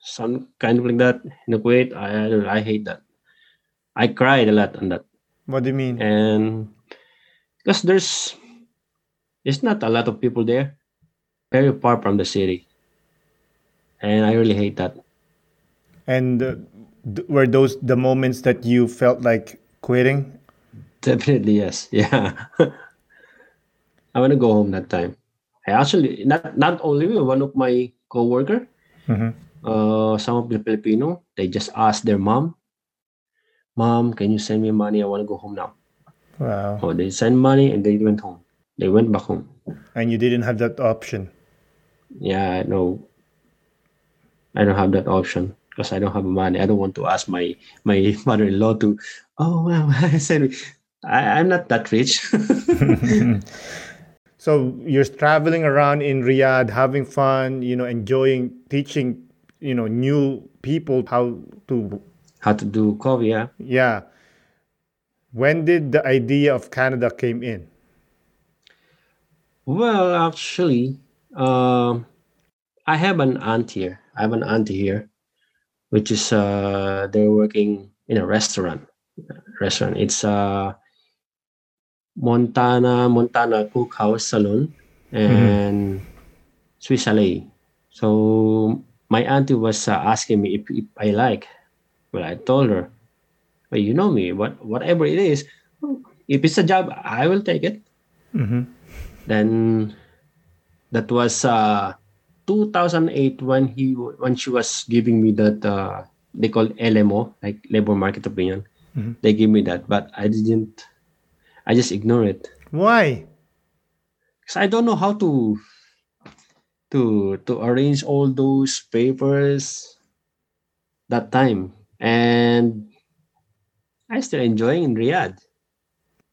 some kind of like that in the Kuwait. I I don't know, I hate that. I cried a lot on that What do you mean? and because there's it's not a lot of people there very far from the city and i really hate that And uh, th- were those the moments that you felt like quitting? definitely yes yeah i want to go home that time i actually not not only me one of my co-worker Mhm. uh some of the filipino they just asked their mom mom can you send me money? I want to go home now. Wow. oh they send money and they went home. They went back home. And you didn't have that option. yeah no i don't have that option because i don't have money. I don't want to ask my my mother-in-law to oh well send me I, i'm not that rich so you're traveling around in Riyadh, having fun, you know, enjoying teaching, you know, new people how to how to do coffee yeah Yeah. When did the idea of Canada came in? well actually um i have an aunt here i have an aunt here which is uh they're working in a restaurant restaurant it's uh montana montana cookhouse saloon and swiss chalet so my auntie was uh, asking me if, if i like well i told her well you know me what whatever it is if it's a job i will take it Mm-hmm. then that was uh 2008 when he when she was giving me that uh, they call LMO like labor market opinion. Mhm. They give me that, but I didn't. I just ignore it Why? because I don't know how to to to arrange all those papers that time, and I still enjoying in Riyadh,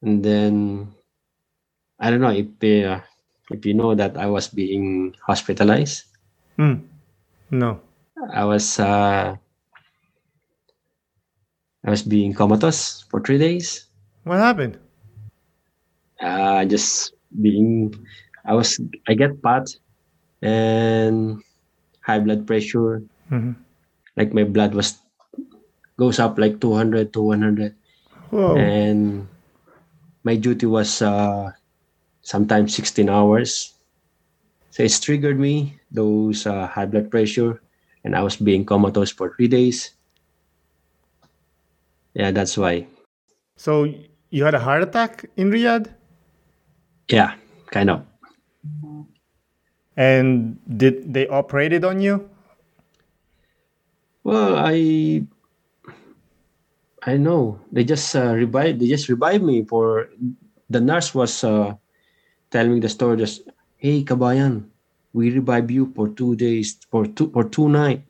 and then I don't know if uh, if you know that I was being hospitalized. Hmm. No. I was uh, I was being comatose for three days. What happened? Uh, just being I was I get fat and high blood pressure. Mhm. Like my blood was goes up like 200 to 100 Whoa. and my duty was uh, sometimes 16 hours. So it's triggered me those uh, high blood pressure and I was being comatose for three days. Yeah, that's why. So you had a heart attack in Riyadh? Yeah, kind of. And did they operated on you? Well, I I know they just uh, revived. They just revived me for the nurse was uh, telling me the story. Just hey, kabayan, we revive you for two days for two for two night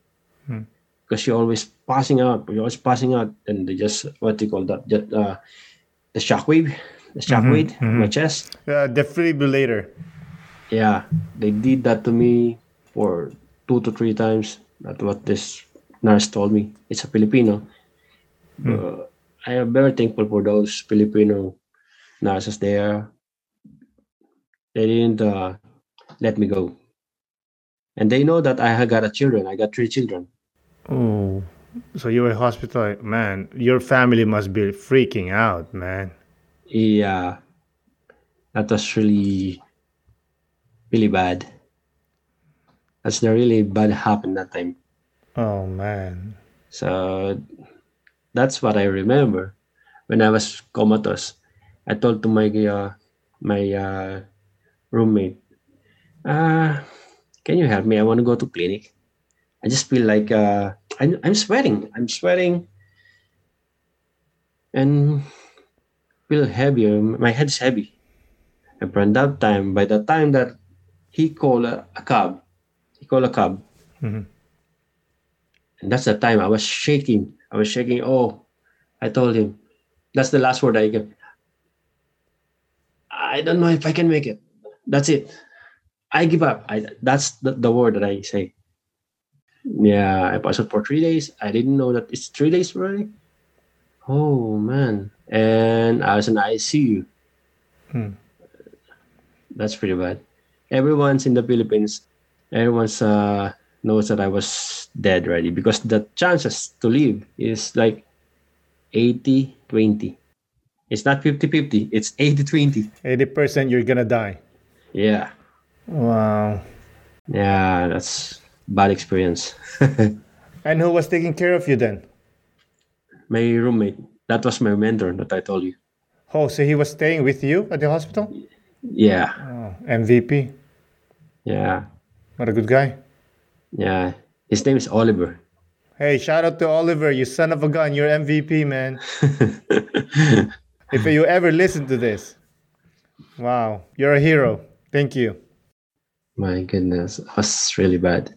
Hmm. because you're always passing out. You're always passing out, and they just what do you call that? Just, uh, the shockwave, the shockwave in my chest. Uh, defibrillator. Yeah, they did that to me for two to three times. That's what this nurse told me. It's a Filipino. Uh, I am very thankful for those Filipino nurses there. They didn't uh, let me go. And they know that I have got a children. I got three children. Oh. So you were hospital, man. Your family must be freaking out, man. Yeah, that was really, really bad. That's the really bad happened that time. Oh man. So that's what I remember when I was comatose. I told to my uh, my uh, roommate, uh, "Can you help me? I want to go to clinic. I just feel like uh, I'm I'm sweating. I'm sweating, and feel heavier. My head's heavy. And from that time, by the time that he called a, a cab, he called a cab. Mhm. And that's the time I was shaking. I was shaking. Oh, I told him, that's the last word I gave. I don't know if I can make it. That's it. I give up. I that's the, the word that I say. Yeah, I passed for three days. I didn't know that it's three days already. Oh man. And I was in ICU. Hmm. That's pretty bad. Everyone's in the Philippines. Everyone's uh knows that I was dead already because the chances to live is like 80 20. It's not 50 50, it's 80 20. 80% you're gonna die. Yeah. Wow. Yeah, that's bad experience. And who was taking care of you then? my roommate, that was my mentor that I told you. Oh, so he was staying with you at the hospital? Yeah. Oh, MVP. Yeah. What a good guy. Yeah. His name is Oliver. Hey, shout out to Oliver, you son of a gun. You're MVP, man. If you ever listen to this, wow, you're a hero. Thank you. my goodness. It was really bad.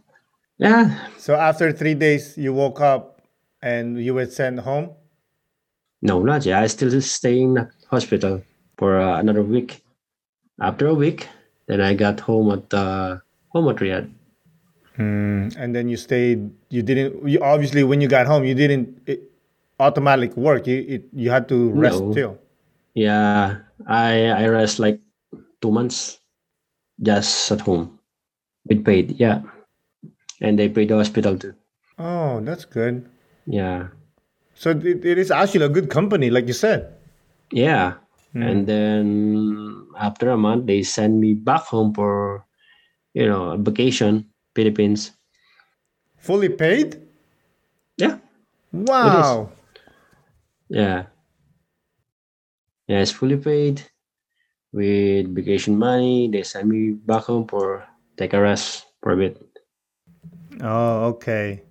Yeah. So after three days, you woke up and you were sent home. No, not yet. I still stay in the hospital for uh, another week. After a week, then I got home at uh, home at Riyadh. Mm, and then you stayed. You didn't. You obviously when you got home, you didn't it, automatic work. You it, you had to rest No. still. Yeah, I I rest like two months just at home with paid. Yeah, and they paid the hospital too. Oh, that's good. Yeah, So it, it is actually a good company, like you said. yeah. Hmm. And then after a month, they send me back home for you know vacation, Philippines. Fully paid. Yeah, Wow. yeah, yeah. It's fully paid with vacation money. They send me back home for take a rest for a bit. Oh, okay.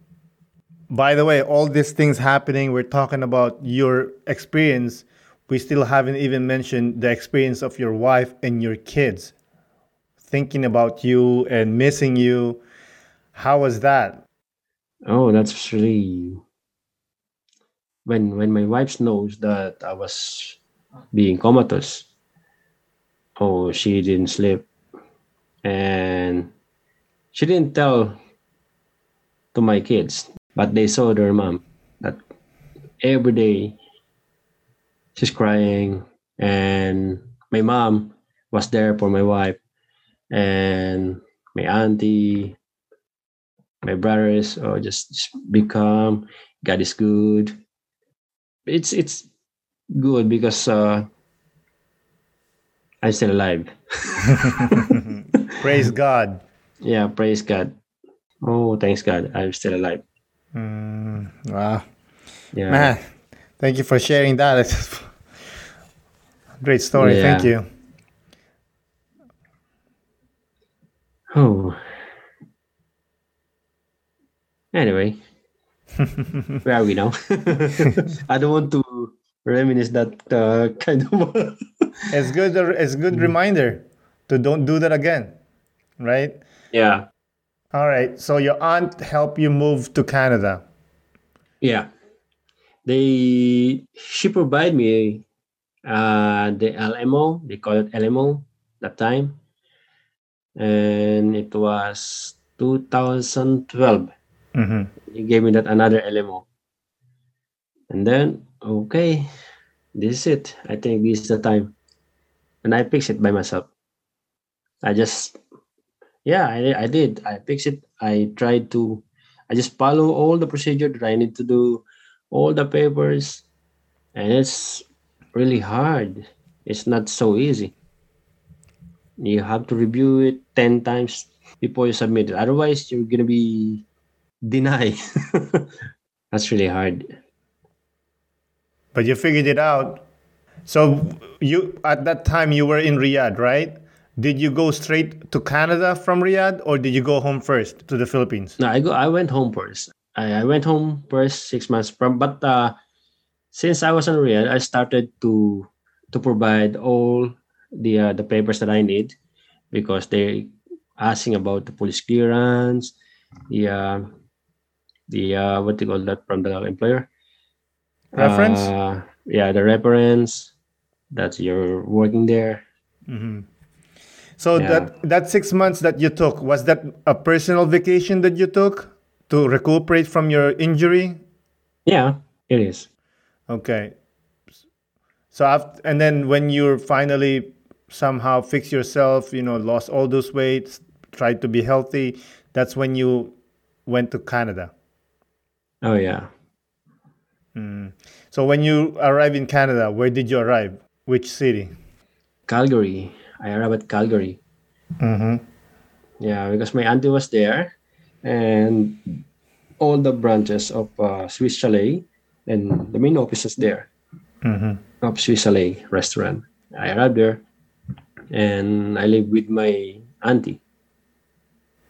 By the way, all these things happening, we're talking about your experience. We still haven't even mentioned the experience of your wife and your kids. Thinking about you and missing you. How was that? Oh, that's really when when my wife knows that I was being comatose. Oh, she didn't sleep, and she didn't tell to my kids, but they saw their mom that every day she's crying, and my mom was there for my wife, and my auntie, my brothers, oh, just, just be calm. God is good. It's it's good because uh, I'm still alive. Praise God. Yeah, praise God. Oh, thanks God, I'm still alive. Mm, wow. Yeah. Man, thank you for sharing that. It's great story. Thank you. Oh. Anyway, where are we now? I don't want to reminisce that uh, kind of. It's good. It's good reminder to don't do that again, right? yeah, All right. So your aunt helped you move to Canada. yeah. They she provided me uh, the LMO. They call it LMO that time, and it was 2012. hmm He gave me that another LMO, and then okay, this is it. I think this is the time, and I fixed it by myself. I just yeah, I, I did. I fixed it. I tried to. I just follow all the procedure that I need to do, all the papers, and it's really hard. It's not so easy. You have to review it ten times before you submit it. Otherwise, you're gonna be denied. That's really hard. But you figured it out. So you at that time you were in Riyadh, right? Did you go straight to Canada from Riyadh, or did you go home first to the Philippines? No, I go. I went home first. I, I went home first six months from, but uh, since I was in Riyadh, I started to to provide all the uh, the papers that I need because they asking about the police clearance, the uh, the uh, what do you call that from the employer Reference? Uh, yeah, the reference that you're working there. So Yeah. that that six months that you took was that a personal vacation that you took to recuperate from your injury? Yeah, it is. Okay. So after, and then when you finally somehow fix yourself, you know, lost all those weights, tried to be healthy, that's when you went to Canada. Oh yeah. Hmm. So when you arrived in Canada, where did you arrive? Which city? Calgary. I arrived at Calgary. Mm-hmm. Yeah, because my auntie was there, and all the branches of uh, Swiss Chalet and the main office is there Mm-hmm. of Swiss Chalet restaurant. I arrived there, and I live with my auntie.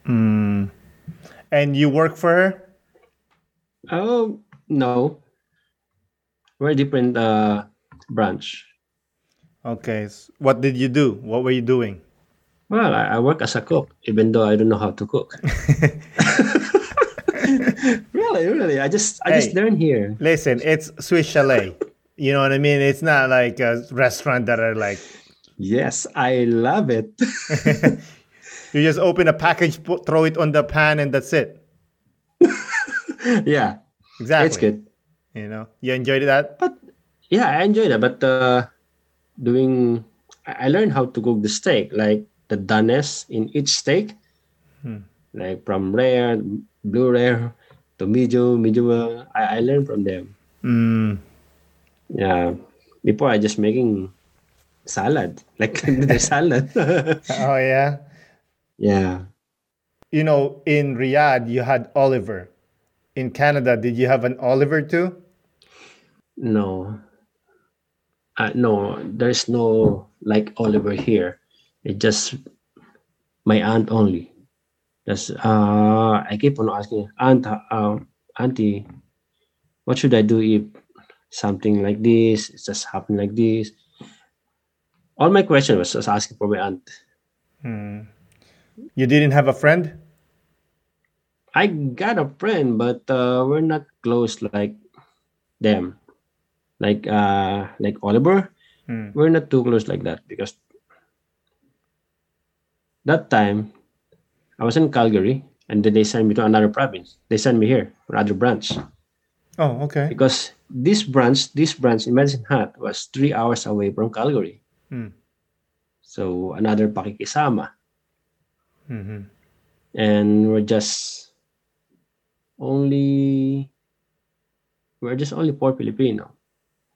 Mm. And you work for her? Oh no, very different uh, branch. Okay. What did you do? What were you doing? Well, I, I work as a cook, even though I don't know how to cook. really, really, I just I just Hey. learned here. Listen, it's Swiss Chalet. You know what I mean? It's not like a restaurant that are like Yes, I love it. you just open a package, put, throw it on the pan, and that's it. yeah, Exactly. it's good. You know, you enjoyed that. But yeah, I enjoyed it. But uh, doing, I learned how to cook the steak, like the doneness in each steak, like from rare, blue rare to medium, medium. well. I, I learned from them. Mm. Yeah, before I just making salad, like the salad. Oh yeah. yeah. You know, in Riyadh, you had Oliver. In Canada, did you have an Oliver too? No. Uh, no, there's no like Oliver here. It just my aunt only. That's uh, I keep on asking aunt, uh, auntie, what should I do if something like this it's just happened like this? All my question was just asking for my aunt. Hmm. You didn't have a friend? I got a friend, but uh, we're not close like them. Like uh, like Oliver, Hmm. we're not too close like that because that time I was in Calgary and then they sent me to another province. They sent me here, another branch. Oh, okay. Because this branch, this branch in Medicine Hat was three hours away from Calgary. Hmm. So another pakikisama. hmm And we're just only we're just only four Filipino.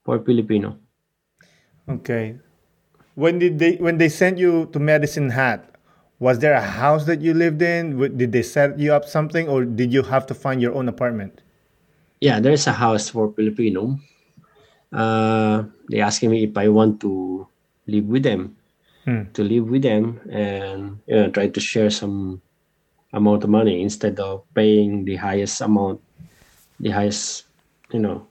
Four Filipino. Okay. When did they when they sent you to Medicine Hat? Was there a house that you lived in? Did they set you up something, or did you have to find your own apartment? Yeah, there's a house for Filipino. Uh, they asking me if I want to live with them. Hmm. to live with them and you know, try to share some amount of money instead of paying the highest amount, the highest, you know,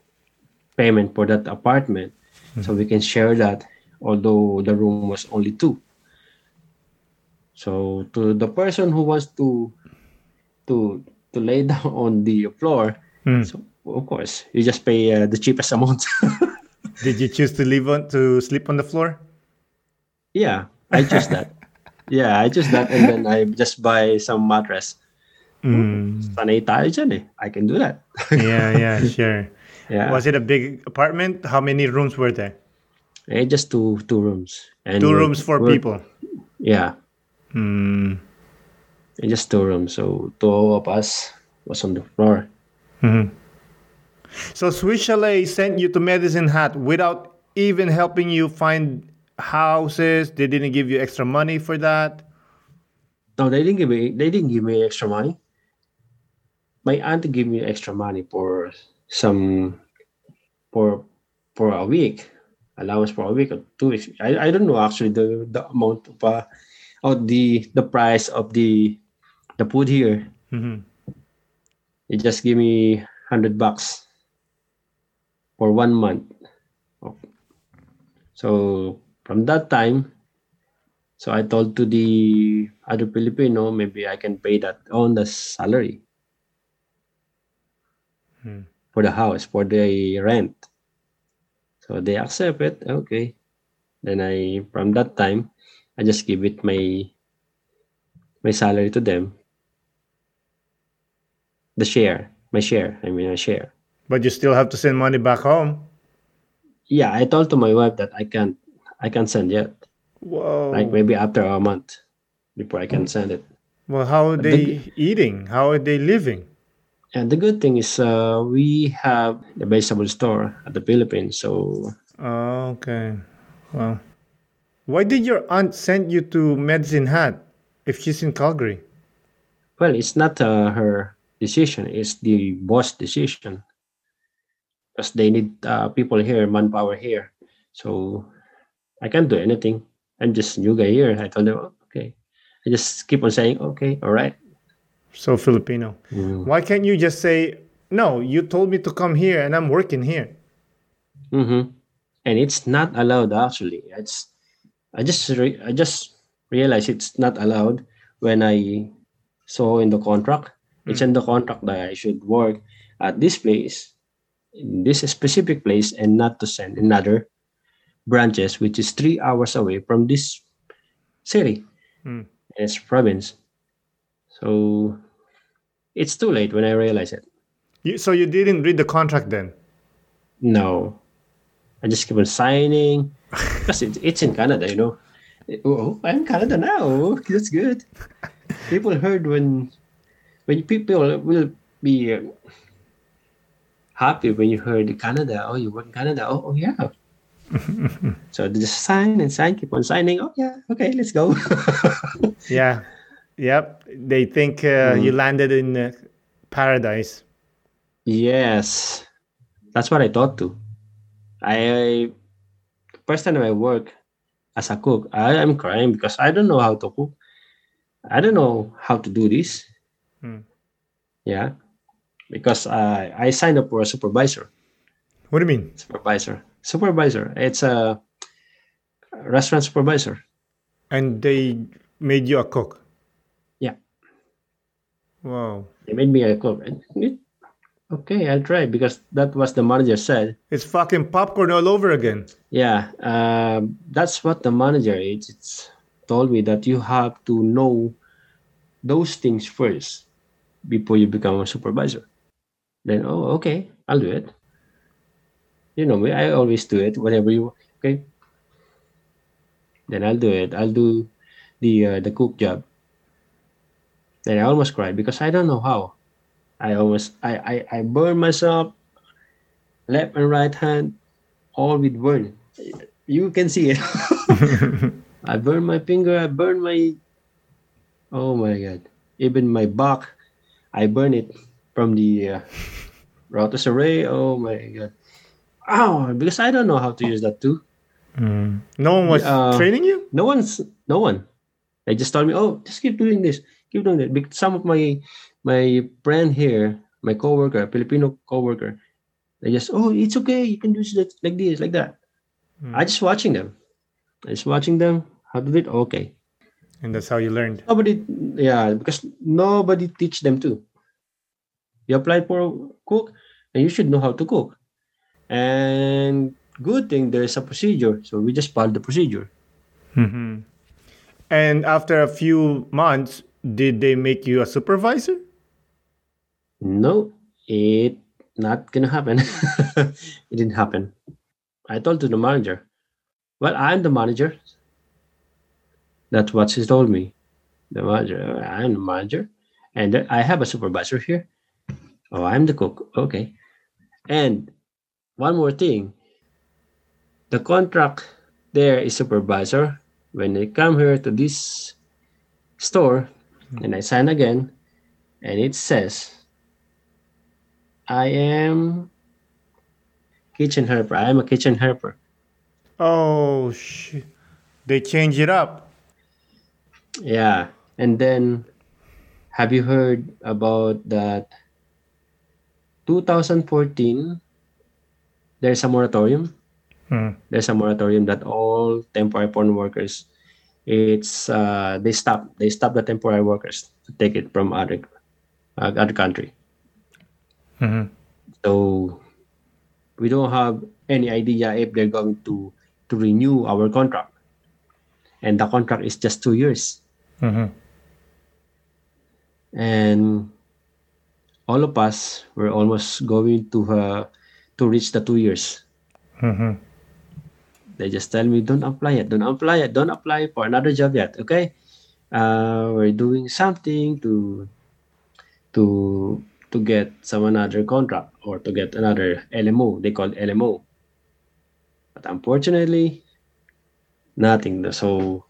payment for that apartment. So we can share that, although the room was only two. So to the person who wants to to to lay down on the floor, Hmm. so of course you just pay uh, the cheapest amount. Did you choose to live on to sleep on the floor? Yeah, I choose that. yeah, I choose that and then I just buy some mattress. Mm. Sanay tayo dyan eh. I can do that. Yeah, yeah, sure. Yeah. Was it a big apartment? How many rooms were there? Eh, just two two rooms. And Two we're- rooms for people. Yeah, Mm. eh, just two rooms. So two of us was on the floor. Mhm. So Swiss Chalet sent you to Medicine Hat without even helping you find houses. They didn't give you extra money for that. No, they didn't give me. They didn't give me extra money. My aunt gave me extra money for some for for a week allowance for a week or two weeks. I, I don't know actually the the amount of uh, of the the price of the the food here. Mhm. They just give me hundred bucks for one month. So from that time, so I told to the other Filipino, maybe I can pay that on the salary Hmm. For the house, for the rent. So they accept it. Okay. Then I, from that time, I just give it my my salary to them. The share, my share. I mean, a share. But you still have to send money back home. Yeah, I told to my wife that I can't, I can't send yet. Whoa. Like maybe after a month before I can send it. well, how are the they eating? How are they living? And the good thing is, uh, we have the vegetable store at the Philippines. So Oh, okay. Well, why did your aunt send you to Medicine Hat if she's in Calgary? Well, it's not uh, her decision; it's the boss' decision. Because they need uh, people here, manpower here. So I can't do anything. I'm just new guy here. I told them, "Oh, okay. I just keep on saying, okay, all right. So Filipino. Mm. Why can't you just say, no, you told me to come here and I'm working here? Mm-hmm. And it's not allowed actually. It's I just re- I just realized it's not allowed when I saw in the contract. It's in the contract that I should work at this place, in this specific place, and not to send another branches, which is three hours away from this city. It's province. So it's too late when I realize it. You, so you didn't read the contract then? No. I just keep on signing because it, it's in Canada, you know. Oh, I'm Canada now. That's good. People heard when when people will be uh, happy when you heard Canada. Oh, you work in Canada. Oh, oh yeah. so they just sign and sign, keep on signing. Oh yeah, okay, let's go. Yeah. Yep. They think uh, you landed in uh, paradise. Yes, that's what I thought too. I first time I work as a cook, I am crying because I don't know how to cook. I don't know how to do this. Hmm. Yeah, because I I signed up for a supervisor. What do you mean? Supervisor. Supervisor. It's a restaurant supervisor. And they made you a cook. Wow. They made me a cook. Okay, I'll try because that was the manager said. It's fucking popcorn all over again. Yeah, um, that's what the manager is. It's told me that you have to know those things first before you become a supervisor. Then, oh, okay, I'll do it. You know me, I always do it whenever you okay. Then I'll do it. I'll do the uh, the cook job. Then I almost cried because I don't know how. I almost I I, I burn myself left and right hand all with burn. You can see it. I burn my finger, I burn my oh my god. Even my back, I burn it from the uh, array. Oh my god. Ow, because I don't know how to use that too. Mm. No one was Uh, training you? No one's no one. They just told me, oh, just keep doing this, keep doing that. Because some of my my friend here, my coworker, Filipino coworker, they just, oh, it's okay, you can do it like this, like that. Mm. I just watching them. I just watching them. How to do it? Okay. And that's how you learned. Nobody, yeah, because nobody teach them to. You apply for cook, and you should know how to cook. And good thing there is a procedure, so we just follow the procedure. hmm And after a few months, did they make you a supervisor? No, it not gonna happen. it didn't happen. I told to the manager, well, I'm the manager. That's what she told me. The manager, I'm the manager, and I have a supervisor here. Oh, I'm the cook. Okay. And one more thing, the contract there is supervisor. When they come here to this store, and I sign again, and it says I am kitchen helper. I am a kitchen helper. Oh, shit. They changed it up. Yeah. And then have you heard about that 2014 there's a moratorium? Hmm. There's a moratorium that all temporary foreign workers it's uh, they stop they stop the temporary workers to take it from other uh, other country. Mhm. So we don't have any idea if they're going to to renew our contract. And the contract is just two years. Mhm. And all of us were almost going to uh, to reach the two years. Mhm. They just tell me, don't apply it, don't apply it, don't apply for another job yet. Okay, uh, we're doing something to to to get some another contract or to get another LMO. They call LMO, but unfortunately, nothing. So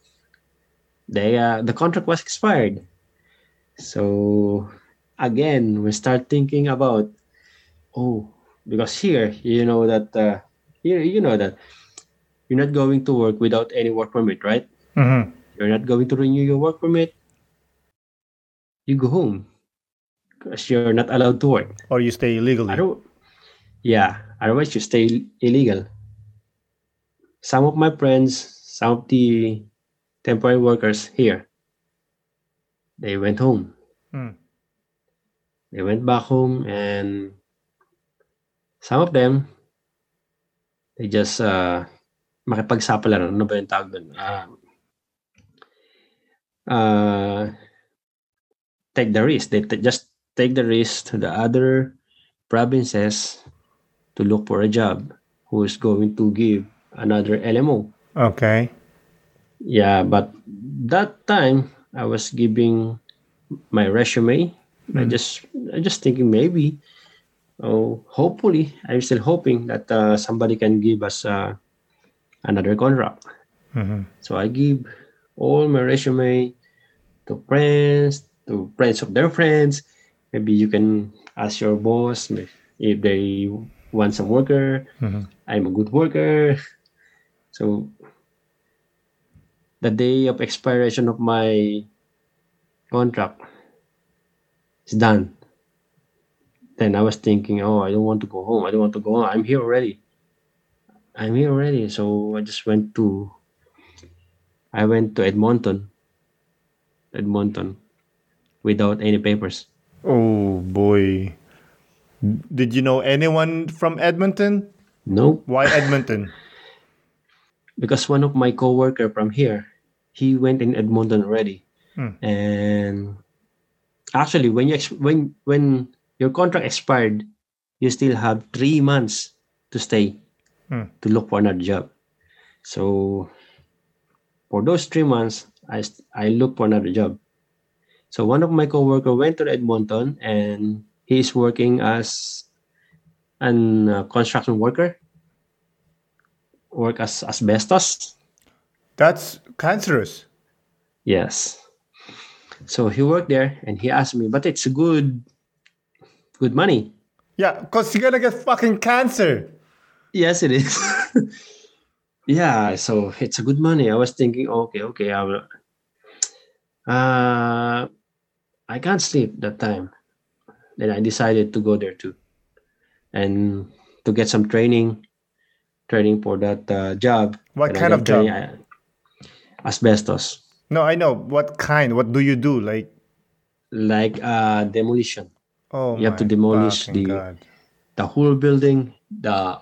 they uh, the contract was expired. So again, we start thinking about oh, because here you know that uh, you you know that you're not going to work without any work permit, right? Mhm. You're not going to renew your work permit. You go home because you're not allowed to work. Or you stay illegally. Yeah, otherwise you stay illegal. Some of my friends, some of the temporary workers here, they went home. Hmm. They went back home and some of them, they just uh, makipagsapalaran. Ano ba yung tawag doon? Uh, uh, take the risk. They t- just take the risk to the other provinces to look for a job who is going to give another LMO. Okay. Yeah, but that time I was giving my resume. I Mm. just I just thinking maybe, oh, hopefully I'm still hoping that uh, somebody can give us uh, another contract. Mhm. So I give all my resume to friends, to friends of their friends. Maybe you can ask your boss if they want some worker. Mhm. I'm a good worker. So the day of expiration of my contract, is done. Then I was thinking, oh, I don't want to go home. I don't want to go home. I'm here already. I'm here already. So I just went to I went to Edmonton. Edmonton without any papers. Oh boy. Did you know anyone from Edmonton? No, Why Edmonton? because one of my coworker from here, he went in Edmonton already, Hmm. and actually, when you when when your contract expired, you still have three months to stay To look for another job. So for those three months, I I looked for another job. So one of my coworker went to Edmonton, and he's working as an uh, construction worker. Work as asbestos. That's cancerous. Yes. So he worked there and he asked me, but it's good good money. Yeah, because you're gonna get fucking cancer. Yes, it is. yeah, so it's a good money. I was thinking, okay, okay, I will uh I can't sleep that time. Then I decided to go there too. And to get some training, training for that uh, job. What And kind of job? training, uh, asbestos. No, I know. What kind? What do you do? Like, Like uh demolition. oh, You have to demolish the- God. the whole building, the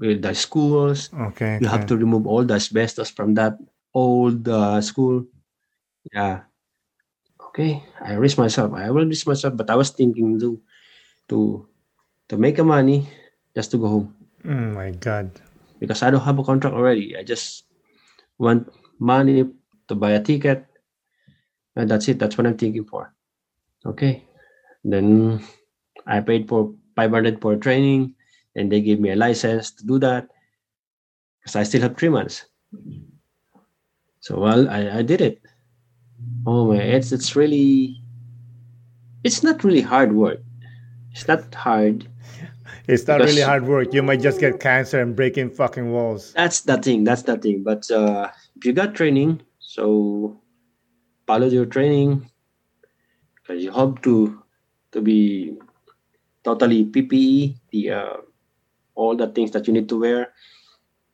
with the schools. Okay. You have to remove all the asbestos from that old uh, school. Yeah. Okay, I risk myself. I will risk myself, but I was thinking to to to make a money just to go home Oh my God. because I don't have a contract already. I just want money to buy a ticket, and that's it. That's what I'm thinking for. Okay, then I paid for 500 for training, and they gave me a license to do that because I still have three months. So well, I, I did it. Oh my, it's it's really, it's not really hard work. It's not hard. It's not really hard work. You might just get cancer and break in fucking walls. That's the thing. That's the thing. But uh, if you got training, so follow your training because you hope to to be totally PPE, the uh, all the things that you need to wear,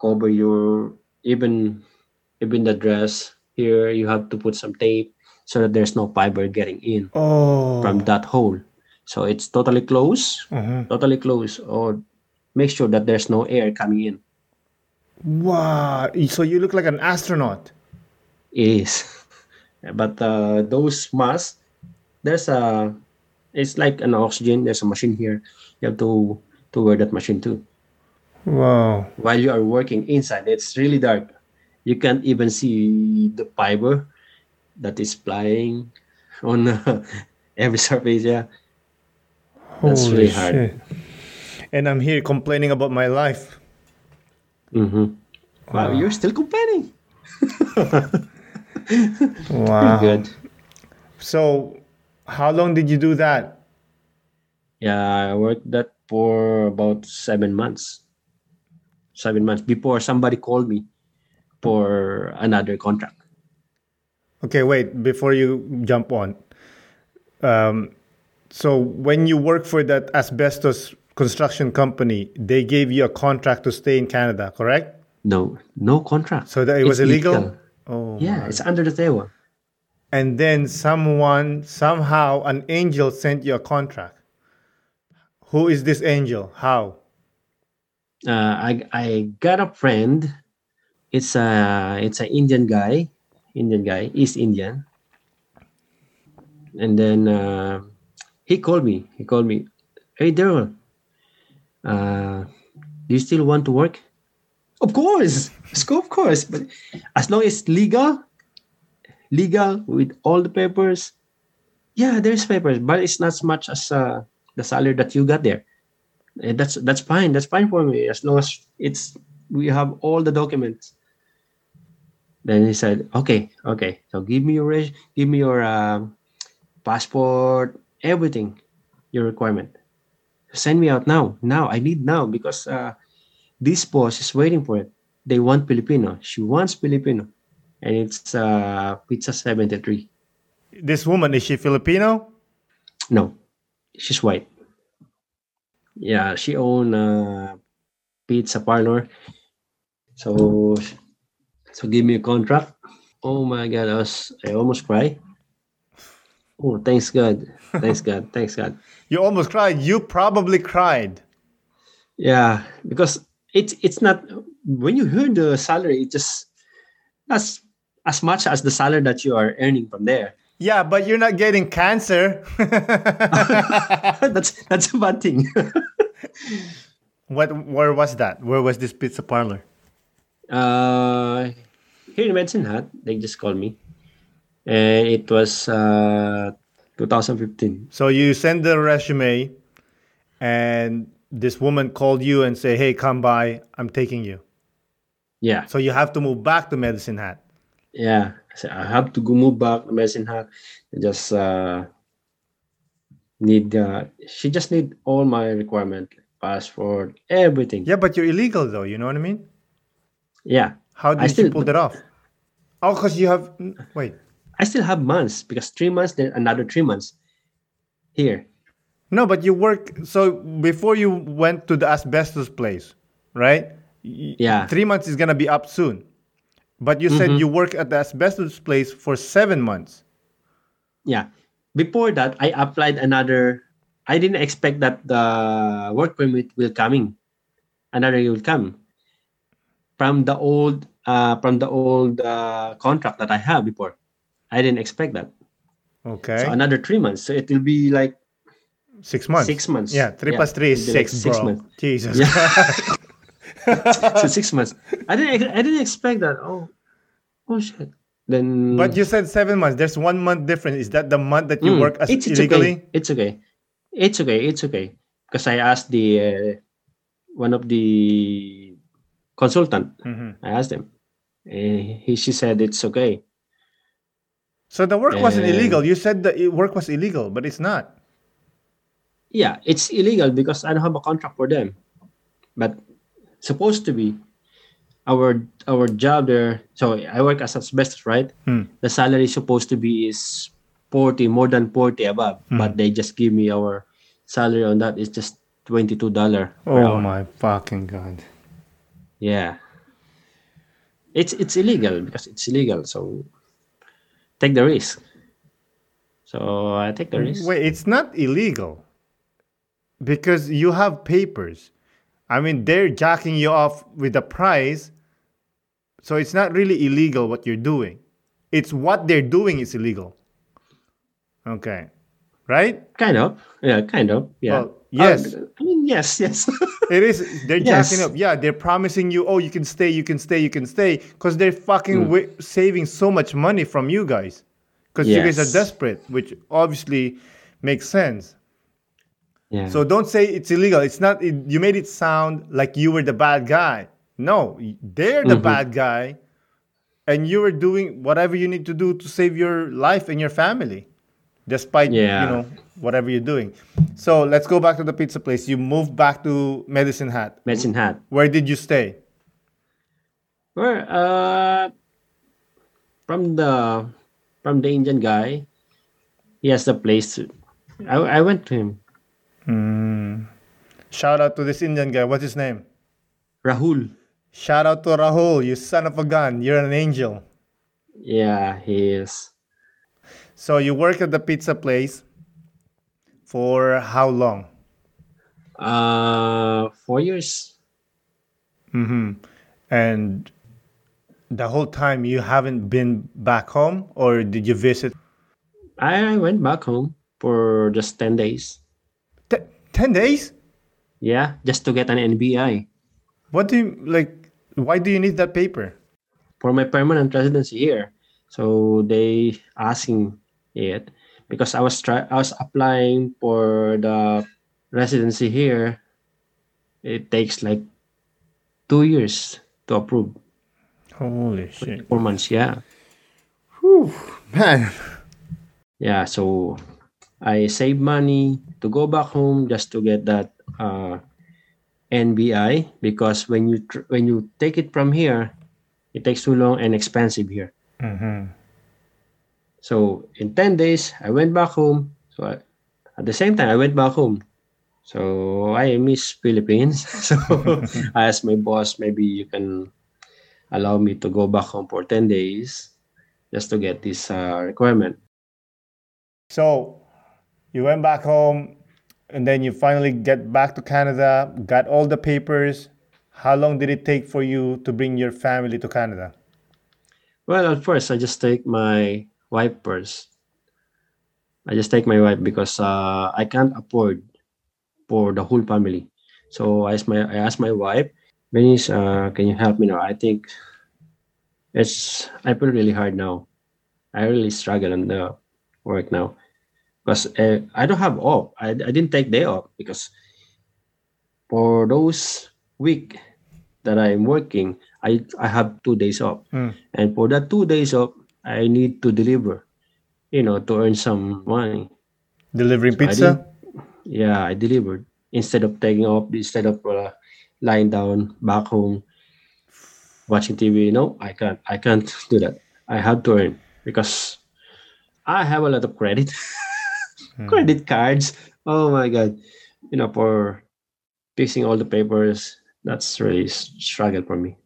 cover your even even the dress. Here you have to put some tape so that there's no fiber getting in Oh. from that hole. So it's totally closed, Mhm. totally closed, or make sure that there's no air coming in. Wow. So you look like an astronaut. is but uh, those masks there's a it's like an oxygen there's a machine here you have to to wear that machine too Wow. while you are working inside it's really dark you can't even see the fiber that is flying on uh, every surface yeah That's Holy really hard. shit. And I'm here complaining about my life. mm-hmm. wow Wow. you're still complaining Wow. good So, how long did you do that? yeah i worked that for about seven months seven months before somebody called me for another contract Okay, wait, before you jump on. Um, so, when you work for that asbestos construction company, they gave you a contract to stay in Canada, correct? no no contract So that it was It's illegal? Oh, yeah my. it's under the table And then someone, somehow, an angel sent you a contract. Who is this angel? How? Uh, I I got a friend. It's a it's an Indian guy, Indian guy, East Indian. And then uh, he called me. He called me, "Hey Daryl, uh, do you still want to work?" Of course, of course. But as long as legal, legal with all the papers, yeah, there's papers, but it's not as much as uh, the salary that you got there. Eh, that's that's fine. That's fine for me as long as it's we have all the documents. Then he said, "Okay, okay. So give me your give me your um, passport, everything, your requirement. Send me out now. Now I need now because uh, this boss is waiting for it. They want Filipino. She wants Filipino, and it's uh, pizza seventy three. This woman, is she Filipino? No, she's white. Yeah, she own a pizza parlor. So, so give me a contract. Oh my God, I was I almost cry. Oh, thanks God, thanks God, thanks God. You almost cried. You probably cried. Yeah, because it's it's not when you hear the salary, it just that's as much as the salary that you are earning from there. Yeah, but you're not getting cancer. that's that's a bad thing. what? Where was that? Where was this pizza parlor? uh, here in Medicine Hat, they just called me, and it was uh, 2015. So you send the resume, and this woman called you and say, "Hey, come by. I'm taking you." Yeah, So you have to move back to Medicine Hat. yeah. I said I have to go move back to Medicine Hat. Just uh, need. Uh, she just need all my requirement, passport, everything. Yeah, but you're illegal though. You know what I mean? Yeah. How I did still- you pull that off? Oh, because you have wait. I still have months because three months, then another three months here. No, but you work. So before you went to the asbestos place, right? Yeah. Three months is gonna be up soon, but you said Mhm. you work at the asbestos place for seven months. Yeah. Before that, I applied another. I didn't expect that the work permit will coming. Another will come from the old uh, from the old uh, contract that I have before. I didn't expect that. Okay. So another three months. So it will be like six months. six months. Yeah, three Yeah, plus three is it'll like six, six bro. months. Jesus. Yeah. So six months. I didn't. I didn't expect that. Oh, oh shit. Then. but you said seven months. There's one month difference. Is that the month that you Mm, work as it's, it's illegally? Okay. It's okay. It's okay. It's okay. Because I asked the uh, one of the consultant. Mhm. I asked him. Uh, he she said it's okay. So the work wasn't And- illegal. You said the work was illegal, but it's not. Yeah, it's illegal because I don't have a contract for them. But supposed to be our our job there. So I work as asbestos, right? Hmm. The salary supposed to be is forty, more than forty above. Hmm. But they just give me our salary on that is just twenty two dollar Oh my fucking god. Yeah. It's it's illegal because it's illegal. So take the risk. So I take the risk. Wait, it's not illegal because you have papers. I mean, they're jacking you off with the price, so it's not really illegal what you're doing. It's what they're doing is illegal. Okay, right? Kind of. Yeah, kind of. Yeah. Well, yes. Uh, I mean, yes, yes. It is. They're Yes. jacking up. Yeah, they're promising you, oh, you can stay, you can stay, you can stay, because they're fucking Mm. wi- saving so much money from you guys. Because you guys are desperate, which obviously makes sense. Yeah. So don't say it's illegal. It's not. It, you made it sound like you were the bad guy. No, they're the Mhm. bad guy, and you were doing whatever you need to do to save your life and your family, despite Yeah. you know whatever you're doing. So let's go back to the pizza place. You moved back to Medicine Hat. medicine hat. Where did you stay? Where uh from the from the Indian guy, he has the place. I I went to him. Hmm. Shout out to this Indian guy. What's his name? Rahul. Shout out to Rahul. You son of a gun. You're an angel. Yeah, he is. So you work at the pizza place for how long? Uh four years. Mm-hmm. And the whole time you haven't been back home, or did you visit? I went back home for just ten days. T- Ten days? Yeah, just to get an NBI What do you like? Why do you need that paper? for my permanent residency here. So they asking it because I was try I was applying for the residency here. It takes like two years to approve. Holy shit! Four months, yeah. Whew, man. Yeah, so I save money to go back home just to get that uh, NBI because when you tr- when you take it from here, it takes too long and expensive here. Mm-hmm. So in ten days, I went back home. So I, at the same time, I went back home. So I miss Philippines. so I asked my boss, maybe you can allow me to go back home for 10 days just to get this uh, requirement. So you went back home and then you finally get back to Canada, got all the papers. How long did it take for you to bring your family to Canada? Well, at first, I just take my wife first. I just take my wife because uh, I can't afford for the whole family. So I asked my I asked my wife, Venice, uh, can you help me now? I think it's I feel really hard now. I really struggle on the work now because uh, I don't have off. I, I didn't take day off because for those week that I'm working, I I have two days off, Mm. and for that two days off, I need to deliver, you know, to earn some money. Delivering So I pizza? Yeah, I delivered instead of taking off, instead of uh, lying down back home watching TV. No, I can't. I can't do that. I have to earn because I have a lot of credit, Hmm. credit cards. Oh my god, you know, for fixing all the papers, that's really struggle for me.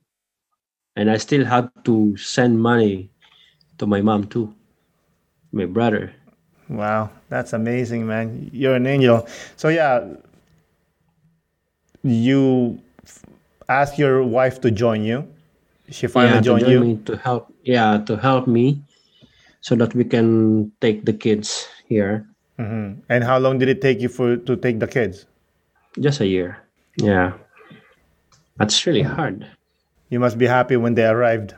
And I still had to send money to my mom too, my brother. Wow, that's amazing, man. You're an angel. So yeah, you asked your wife to join you. She finally yeah, joined join you. me to help yeah to help me so that we can take the kids here hmm And how long did it take you for to take the kids? just a year. Yeah. That's really hard. You must be happy when they arrived.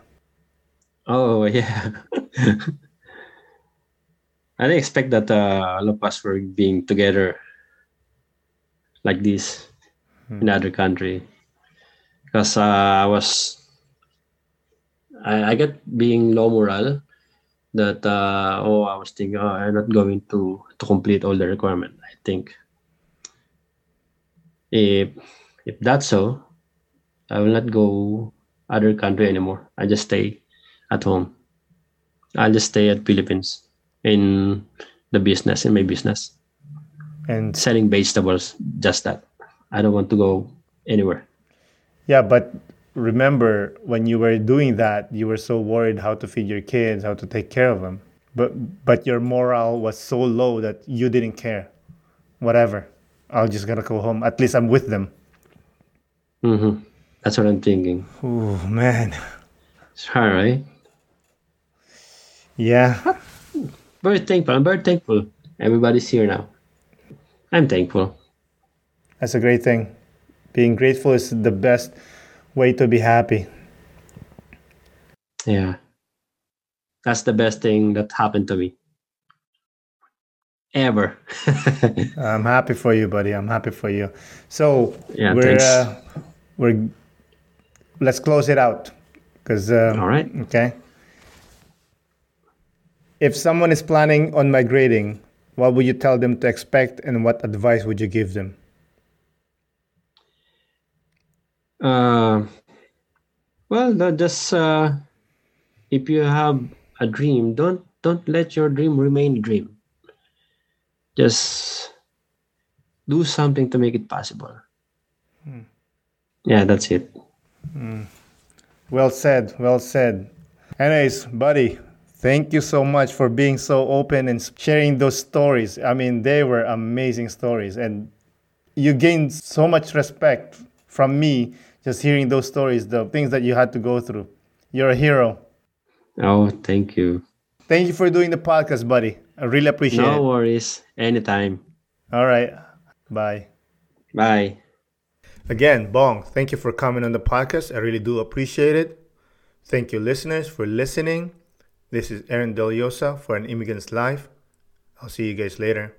oh yeah. I didn't expect that uh, all of us were being together like this in other country. Because uh, i was I, I get being low moral that uh, oh I was thinking oh, I'm not going to to complete all the requirement. I think if if that's so, I will not go other country anymore. I just stay at home. I'll just stay at Philippines in the business in my business And selling vegetables. Just that. I don't want to go anywhere. yeah, but remember when you were doing that, you were so worried how to feed your kids, how to take care of them. But but your morale was so low that you didn't care. Whatever. I'll just gonna go home. At least I'm with them. hmm That's what I'm thinking. Oh man. It's hard, right? Yeah. Very thankful. I'm very thankful. Everybody's here now. I'm thankful. That's a great thing. Being grateful is the best way to be happy. Yeah. That's the best thing that happened to me. Ever. I'm happy for you, buddy. I'm happy for you. So Yeah, we're uh, we're let's close it out because uh, All right. okay. If someone is planning on migrating, what would you tell them to expect, and what advice would you give them? Uh, well, just uh, if you have a dream, don't don't let your dream remain a dream. Just do something to make it possible. Hmm. Yeah, that's it. Hmm. Well said. Well said. Anyways, buddy, thank you so much for being so open and sharing those stories. I mean, they were amazing stories, and you gained so much respect from me just hearing those stories, the things that you had to go through. You're a hero. Oh, thank you. Thank you for doing the podcast, buddy. I really appreciate No it. No worries. Anytime. All right. Bye. Bye. Again, Bong, thank you for coming on the podcast. I really do appreciate it. Thank you, listeners, for listening. This is Aaron Deliosa for An Immigrant's Life. I'll see you guys later.